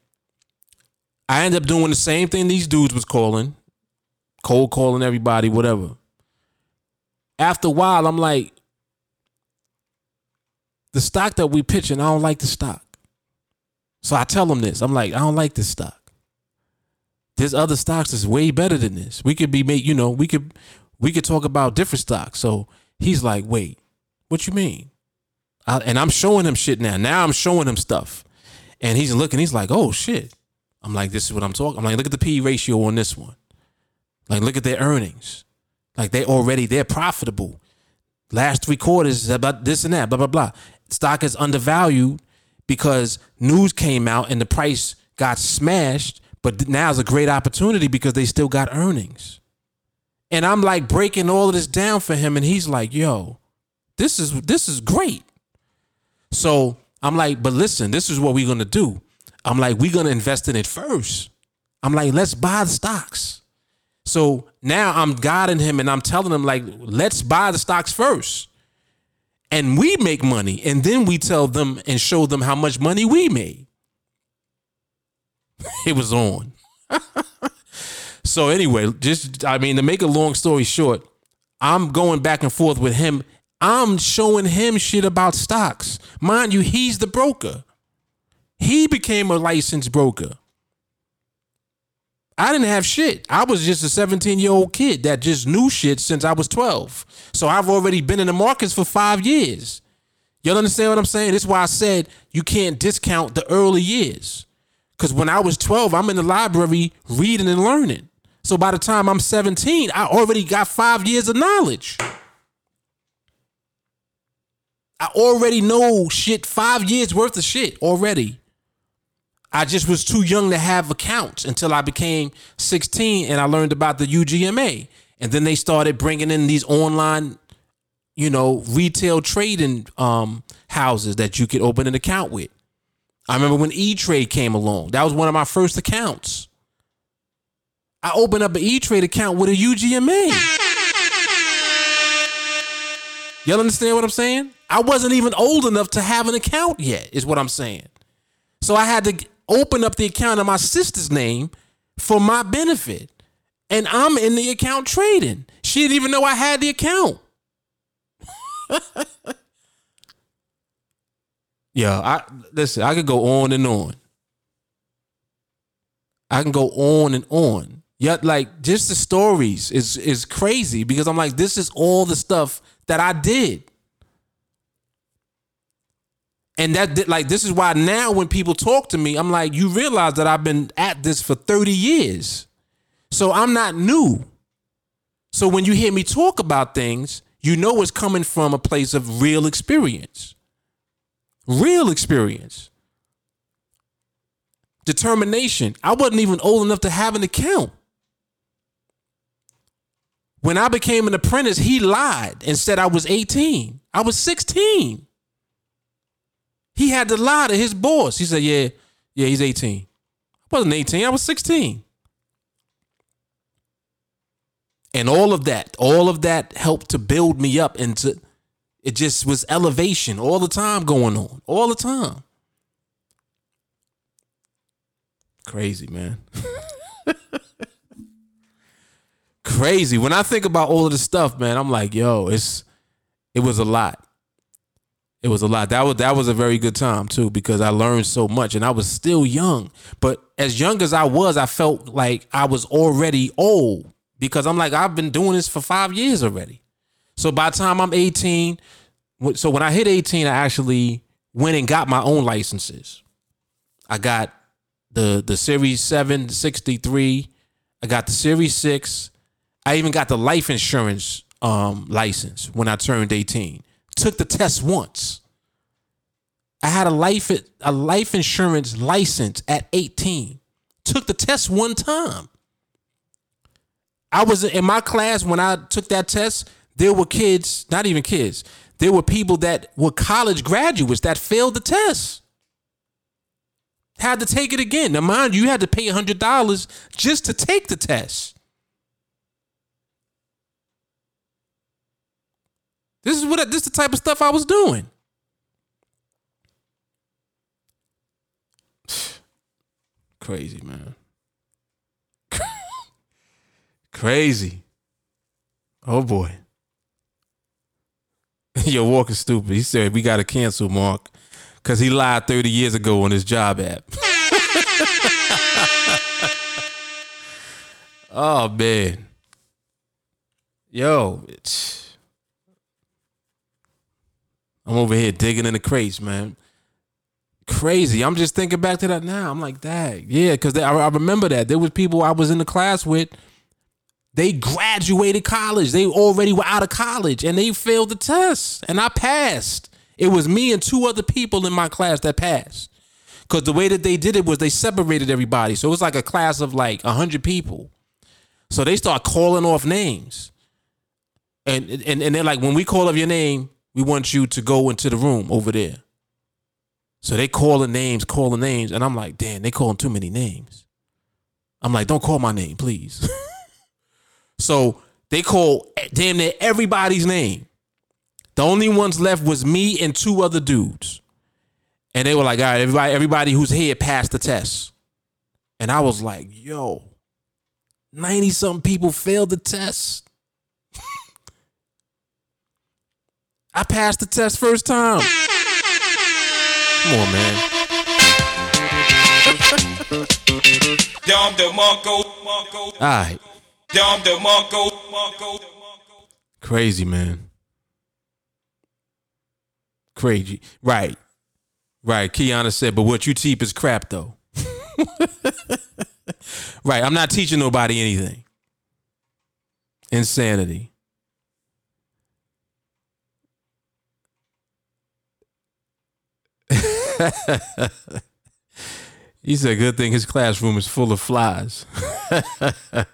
I end up doing the same thing these dudes was calling, cold calling everybody, whatever after a while, I'm like, the stock that we pitching, I don't like the stock. So I tell them this. I'm like, I don't like this stock. There's other stocks that's way better than this. We could be made, you know, we could we could talk about different stocks. So he's like, wait, what you mean? I, and I'm showing him shit now. Now I'm showing him stuff. And he's looking, he's like, oh shit. I'm like, this is what I'm talking. I'm like, look at the P ratio on this one. Like, look at their earnings. Like they already they're profitable. Last three quarters about this and that, blah blah blah. Stock is undervalued because news came out and the price got smashed. But now is a great opportunity because they still got earnings. And I'm like breaking all of this down for him, and he's like, "Yo, this is this is great." So I'm like, but listen, this is what we're gonna do. I'm like, we're gonna invest in it first. I'm like, let's buy the stocks. So now I'm guiding him and I'm telling him, like, let's buy the stocks first. And we make money. And then we tell them and show them how much money we made. it was on. so anyway, just I mean, to make a long story short, I'm going back and forth with him. I'm showing him shit about stocks. Mind you, he's the broker. He became a licensed broker. I didn't have shit. I was just a 17 year old kid that just knew shit since I was 12. So I've already been in the markets for five years. Y'all understand what I'm saying? This is why I said you can't discount the early years. Because when I was 12, I'm in the library reading and learning. So by the time I'm 17, I already got five years of knowledge. I already know shit, five years worth of shit already. I just was too young to have accounts until I became 16 and I learned about the UGMA. And then they started bringing in these online, you know, retail trading um, houses that you could open an account with. I remember when E Trade came along. That was one of my first accounts. I opened up an E Trade account with a UGMA. Y'all understand what I'm saying? I wasn't even old enough to have an account yet, is what I'm saying. So I had to open up the account in my sister's name for my benefit. And I'm in the account trading. She didn't even know I had the account. yeah, I listen, I could go on and on. I can go on and on. Yet like just the stories is is crazy because I'm like, this is all the stuff that I did. And that like this is why now when people talk to me, I'm like, you realize that I've been at this for 30 years. So I'm not new. So when you hear me talk about things, you know it's coming from a place of real experience. Real experience. Determination. I wasn't even old enough to have an account. When I became an apprentice, he lied and said I was 18. I was 16. He had to lie to his boss. He said, "Yeah, yeah, he's 18." I wasn't 18. I was 16. And all of that, all of that helped to build me up into it just was elevation all the time going on. All the time. Crazy, man. Crazy. When I think about all of this stuff, man, I'm like, yo, it's it was a lot it was a lot. That was that was a very good time too because I learned so much and I was still young. But as young as I was, I felt like I was already old because I'm like I've been doing this for 5 years already. So by the time I'm 18, so when I hit 18, I actually went and got my own licenses. I got the the Series 7 63, I got the Series 6. I even got the life insurance um, license when I turned 18 took the test once. I had a life a life insurance license at 18. Took the test one time. I was in my class when I took that test, there were kids, not even kids. There were people that were college graduates that failed the test. Had to take it again. Now mind you, you had to pay $100 just to take the test. This is what this is the type of stuff I was doing. Crazy, man. Crazy. Oh boy. You're walking stupid. He said we gotta cancel Mark because he lied 30 years ago on his job app. oh man. Yo, it's I'm over here digging in the crates, man. Crazy. I'm just thinking back to that now. I'm like, dang, yeah, because I, I remember that there was people I was in the class with. They graduated college. They already were out of college, and they failed the test, and I passed. It was me and two other people in my class that passed. Because the way that they did it was they separated everybody. So it was like a class of like 100 people. So they start calling off names. And, and, and they're like, when we call up your name, we want you to go into the room over there. So they calling names, calling names, and I'm like, damn, they calling too many names. I'm like, don't call my name, please. so they call damn near everybody's name. The only ones left was me and two other dudes. And they were like, all right, everybody, everybody who's here passed the test. And I was like, yo, 90 something people failed the test. I passed the test first time. Come on, man. All right. Crazy, man. Crazy. Right. Right. Kiana said, but what you teach is crap, though. right. I'm not teaching nobody anything. Insanity. he said, good thing his classroom is full of flies.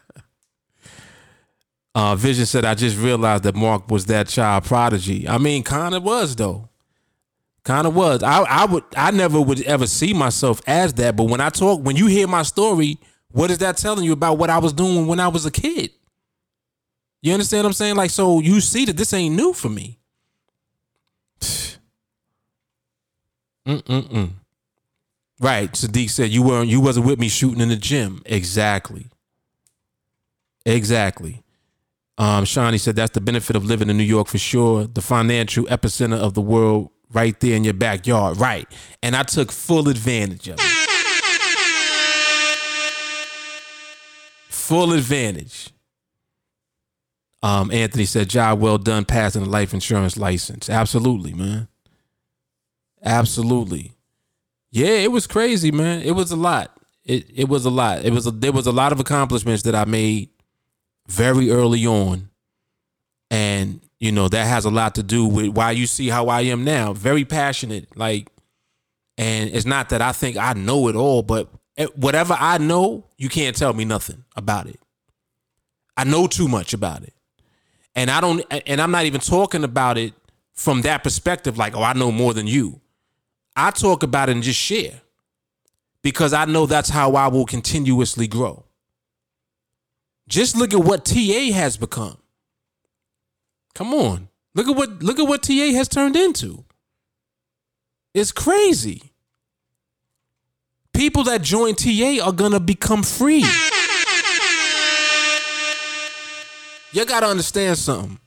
Uh, Vision said, I just realized that Mark was that child prodigy. I mean, kind of was though. Kind of was. I, I would, I never would ever see myself as that. But when I talk, when you hear my story, what is that telling you about what I was doing when I was a kid? You understand what I'm saying? Like, so you see that this ain't new for me. Mm-mm-mm. Right. Sadiq said you weren't, you wasn't with me shooting in the gym. Exactly. Exactly. Um, Shawnee said that's the benefit of living in New York for sure. The financial epicenter of the world right there in your backyard. Right. And I took full advantage of it. Full advantage. Um, Anthony said, job well done passing a life insurance license. Absolutely, man. Absolutely. Yeah, it was crazy, man. It was a lot. It it was a lot. It was a, there was a lot of accomplishments that I made very early on. And, you know, that has a lot to do with why you see how I am now. Very passionate. Like, and it's not that I think I know it all, but whatever I know, you can't tell me nothing about it. I know too much about it. And I don't, and I'm not even talking about it from that perspective, like, oh, I know more than you. I talk about it and just share because I know that's how I will continuously grow. Just look at what TA has become. Come on. Look at what look at what TA has turned into. It's crazy. People that join TA are going to become free. You got to understand something.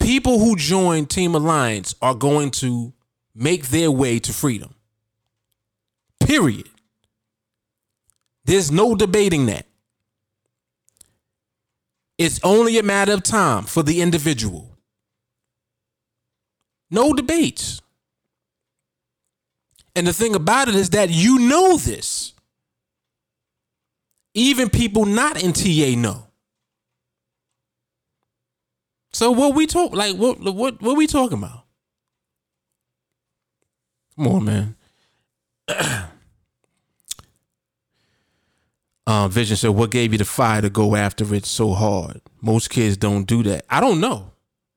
People who join Team Alliance are going to make their way to freedom. Period. There's no debating that. It's only a matter of time for the individual. No debates. And the thing about it is that you know this. Even people not in TA know. So what we talk like what what what we talking about? Come on, man. Um, Vision said, "What gave you the fire to go after it so hard? Most kids don't do that. I don't know.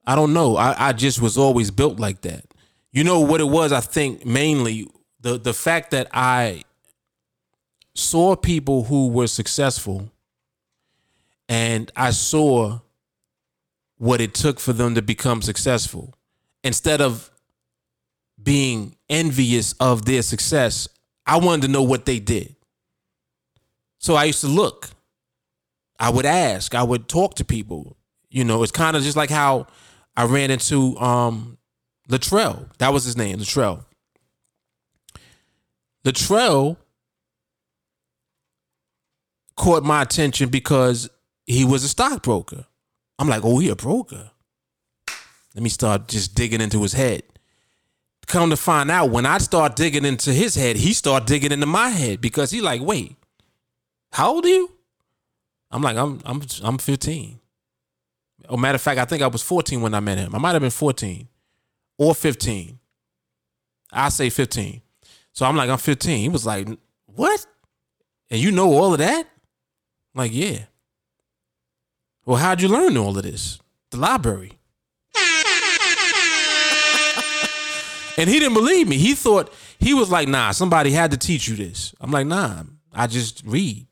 I don't know. I, I just was always built like that. You know what it was? I think mainly the the fact that I saw people who were successful, and I saw what it took for them to become successful. Instead of being envious of their success, I wanted to know what they did." So I used to look. I would ask. I would talk to people. You know, it's kind of just like how I ran into um Latrell. That was his name, Latrell. Latrell caught my attention because he was a stockbroker. I'm like, oh, he a broker. Let me start just digging into his head. Come to find out, when I start digging into his head, he start digging into my head because he like, wait, how old are you? I'm like, I'm I'm I'm 15. Oh, matter of fact, I think I was 14 when I met him. I might have been 14 or 15. I say 15. So I'm like, I'm 15. He was like, what? And you know all of that? I'm like, yeah. Well, how'd you learn all of this? The library. And he didn't believe me. He thought he was like, nah, somebody had to teach you this. I'm like, nah, I just read.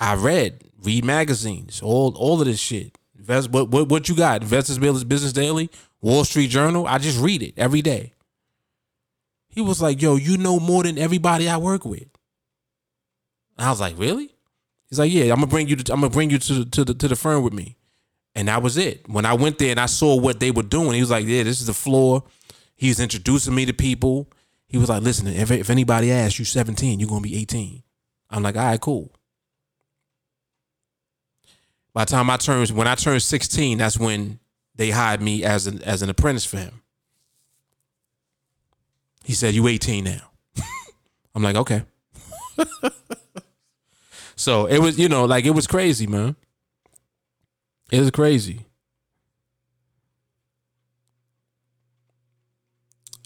I read, read magazines, all all of this shit. Invest, what what what you got? Investors Business Daily, Wall Street Journal. I just read it every day. He was like, yo, you know more than everybody I work with. And I was like, really? He's like, yeah, I'm gonna bring you. To, I'm gonna bring you to to the to the firm with me. And that was it. When I went there and I saw what they were doing, he was like, yeah, this is the floor. He was introducing me to people. He was like, listen, if, if anybody asks you 17, you're going to be 18. I'm like, all right, cool. By the time I turned, when I turned 16, that's when they hired me as an, as an apprentice for him. He said, you 18 now. I'm like, okay. so it was, you know, like it was crazy, man. It was crazy.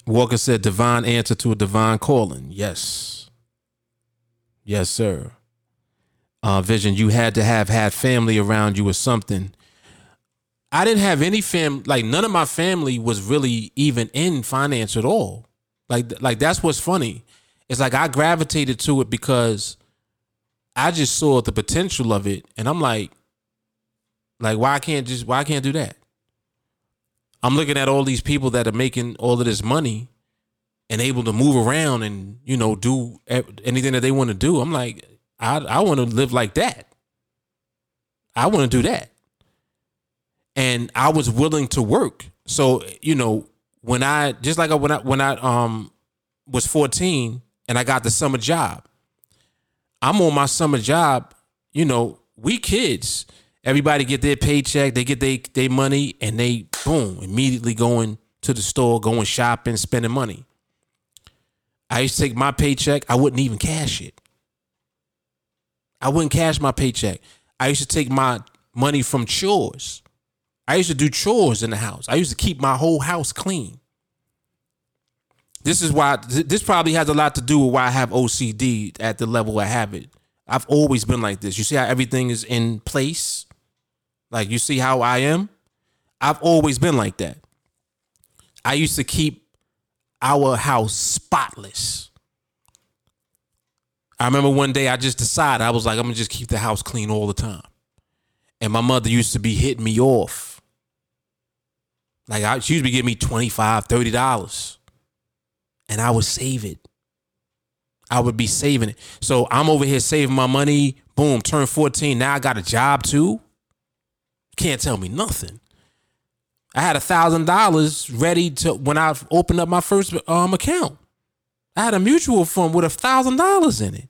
Walker said, divine answer to a divine calling. Yes. Yes, sir. Uh, Vision, you had to have had family around you or something. I didn't have any fam like none of my family was really even in finance at all. Like like that's what's funny. It's like I gravitated to it because I just saw the potential of it and I'm like like why can't just why can't I do that? I'm looking at all these people that are making all of this money and able to move around and you know do anything that they want to do. I'm like, I I want to live like that. I want to do that, and I was willing to work. So you know when I just like when I when I um was 14 and I got the summer job. I'm on my summer job. You know, we kids Everybody get their paycheck, they get their their money, and they boom immediately going to the store, going shopping, spending money. I used to take my paycheck, I wouldn't even cash it. I wouldn't cash my paycheck. I used to take my money from chores. I used to do chores in the house. I used to keep my whole house clean. This is why this probably has a lot to do with why I have OCD at the level I have it. I've always been like this. You see how everything is in place? Like you see how I am? I've always been like that. I used to keep our house spotless. I remember one day I just decided I was like, I'm gonna just keep the house clean all the time. And my mother used to be hitting me off. Like I, she used to be giving me 25 $30. And I would save it. I would be saving it. So I'm over here saving my money. Boom, turn 14. Now I got a job too. Can't tell me nothing. I had a thousand dollars ready to when I opened up my first um account. I had a mutual fund with a thousand dollars in it.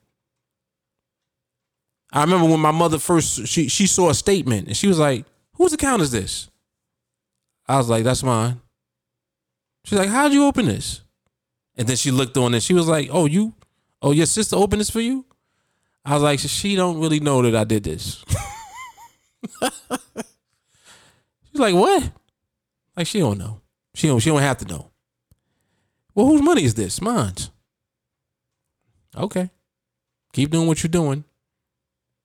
I remember when my mother first she she saw a statement and she was like, "Whose account is this?" I was like, "That's mine." She's like, "How'd you open this?" And then she looked on it. She was like, "Oh, you, oh your sister opened this for you?" I was like, "She don't really know that I did this." She's like, what? Like she don't know. She don't. She don't have to know. Well, whose money is this? Mine's. Okay. Keep doing what you're doing.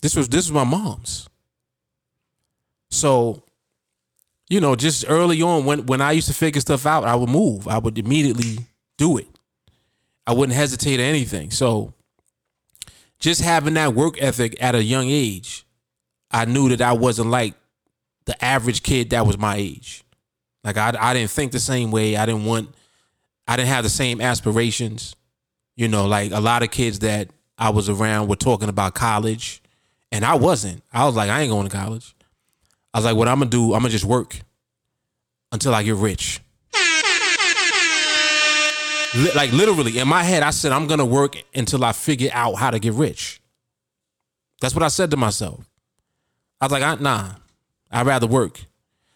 This was this was my mom's. So, you know, just early on when when I used to figure stuff out, I would move. I would immediately do it. I wouldn't hesitate or anything. So, just having that work ethic at a young age, I knew that I wasn't like the average kid that was my age. Like I, I didn't think the same way. I didn't want, I didn't have the same aspirations. You know, like a lot of kids that I was around were talking about college, and I wasn't. I was like, I ain't going to college. I was like, what I'm gonna do? I'm gonna just work until I get rich. like literally in my head, I said I'm gonna work until I figure out how to get rich. That's what I said to myself. I was like, I, nah, I'd rather work.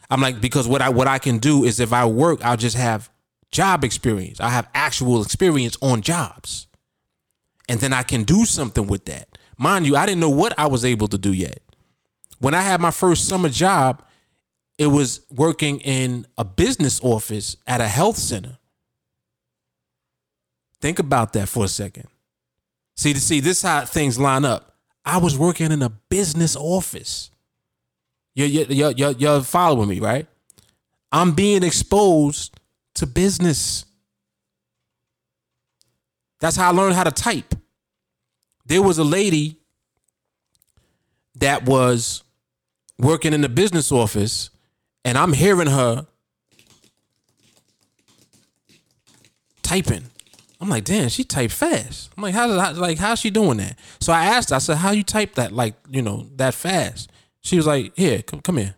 I'm like, because what I what I can do is if I work, I'll just have job experience. I have actual experience on jobs. And then I can do something with that. Mind you, I didn't know what I was able to do yet. When I had my first summer job, it was working in a business office at a health center. Think about that for a second. See, to see this how things line up. I was working in a business office. You're, you're, you're, you're following me, right? I'm being exposed to business. That's how I learned how to type. There was a lady that was working in the business office, and I'm hearing her typing. I'm like, damn, she typed fast. I'm like, how's how, like how's she doing that? So I asked, her, I said, how you type that like you know that fast? She was like, here, come come here,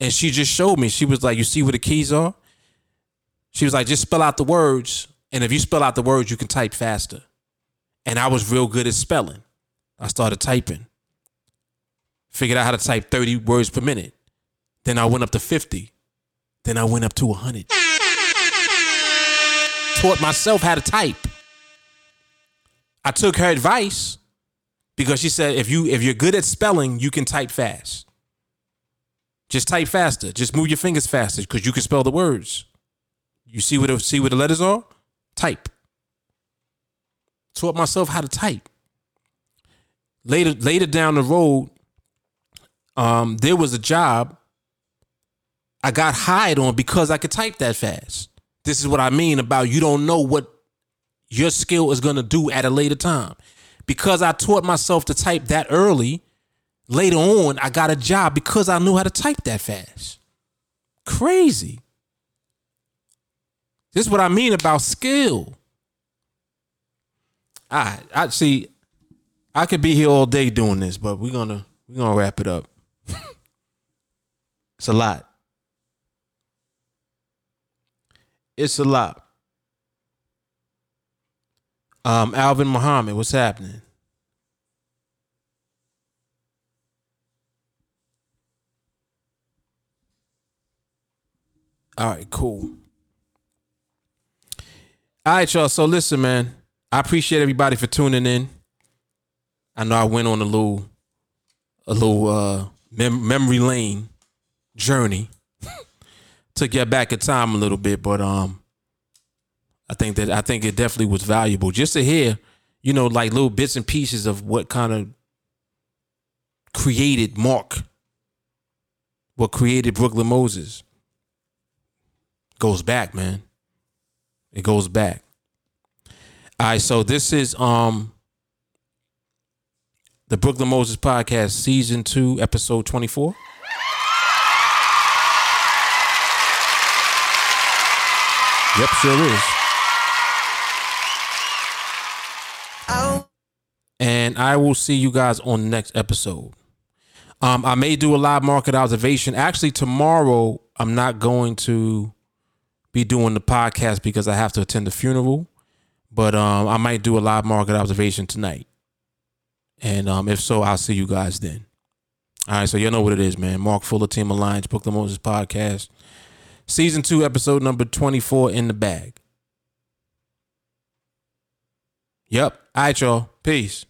and she just showed me. She was like, you see where the keys are? She was like, just spell out the words, and if you spell out the words, you can type faster. And I was real good at spelling. I started typing. Figured out how to type 30 words per minute. Then I went up to 50. Then I went up to 100 taught myself how to type. I took her advice because she said if you if you're good at spelling, you can type fast. Just type faster. Just move your fingers faster because you can spell the words. You see what the, see what the letters are? Type. Taught myself how to type. Later later down the road, um, there was a job I got hired on because I could type that fast. This is what I mean about you don't know what your skill is going to do at a later time. Because I taught myself to type that early, later on, I got a job because I knew how to type that fast. Crazy. This is what I mean about skill. I I see I could be here all day doing this, but we're gonna we're gonna wrap it up. it's a lot. It's a lot. Um, Alvin Muhammad, what's happening? All right, cool. All right, y'all. So listen, man. I appreciate everybody for tuning in. I know I went on a little, a little uh, mem- memory lane journey took you back in time a little bit, but um, I think that I think it definitely was valuable just to hear, you know, like little bits and pieces of what kind of created Mark, what created Brooklyn Moses. Goes back, man. It goes back. All right, so this is um the Brooklyn Moses podcast, season two, episode twenty four. Yep, sure is. And I will see you guys on the next episode. Um, I may do a live market observation. Actually, tomorrow I'm not going to be doing the podcast because I have to attend the funeral. But um, I might do a live market observation tonight. And um, if so, I'll see you guys then. All right, so you know what it is, man. Mark Fuller, Team Alliance, Brooklyn Moses Podcast. Season two, episode number 24 in the bag. Yep. All right, y'all. Peace.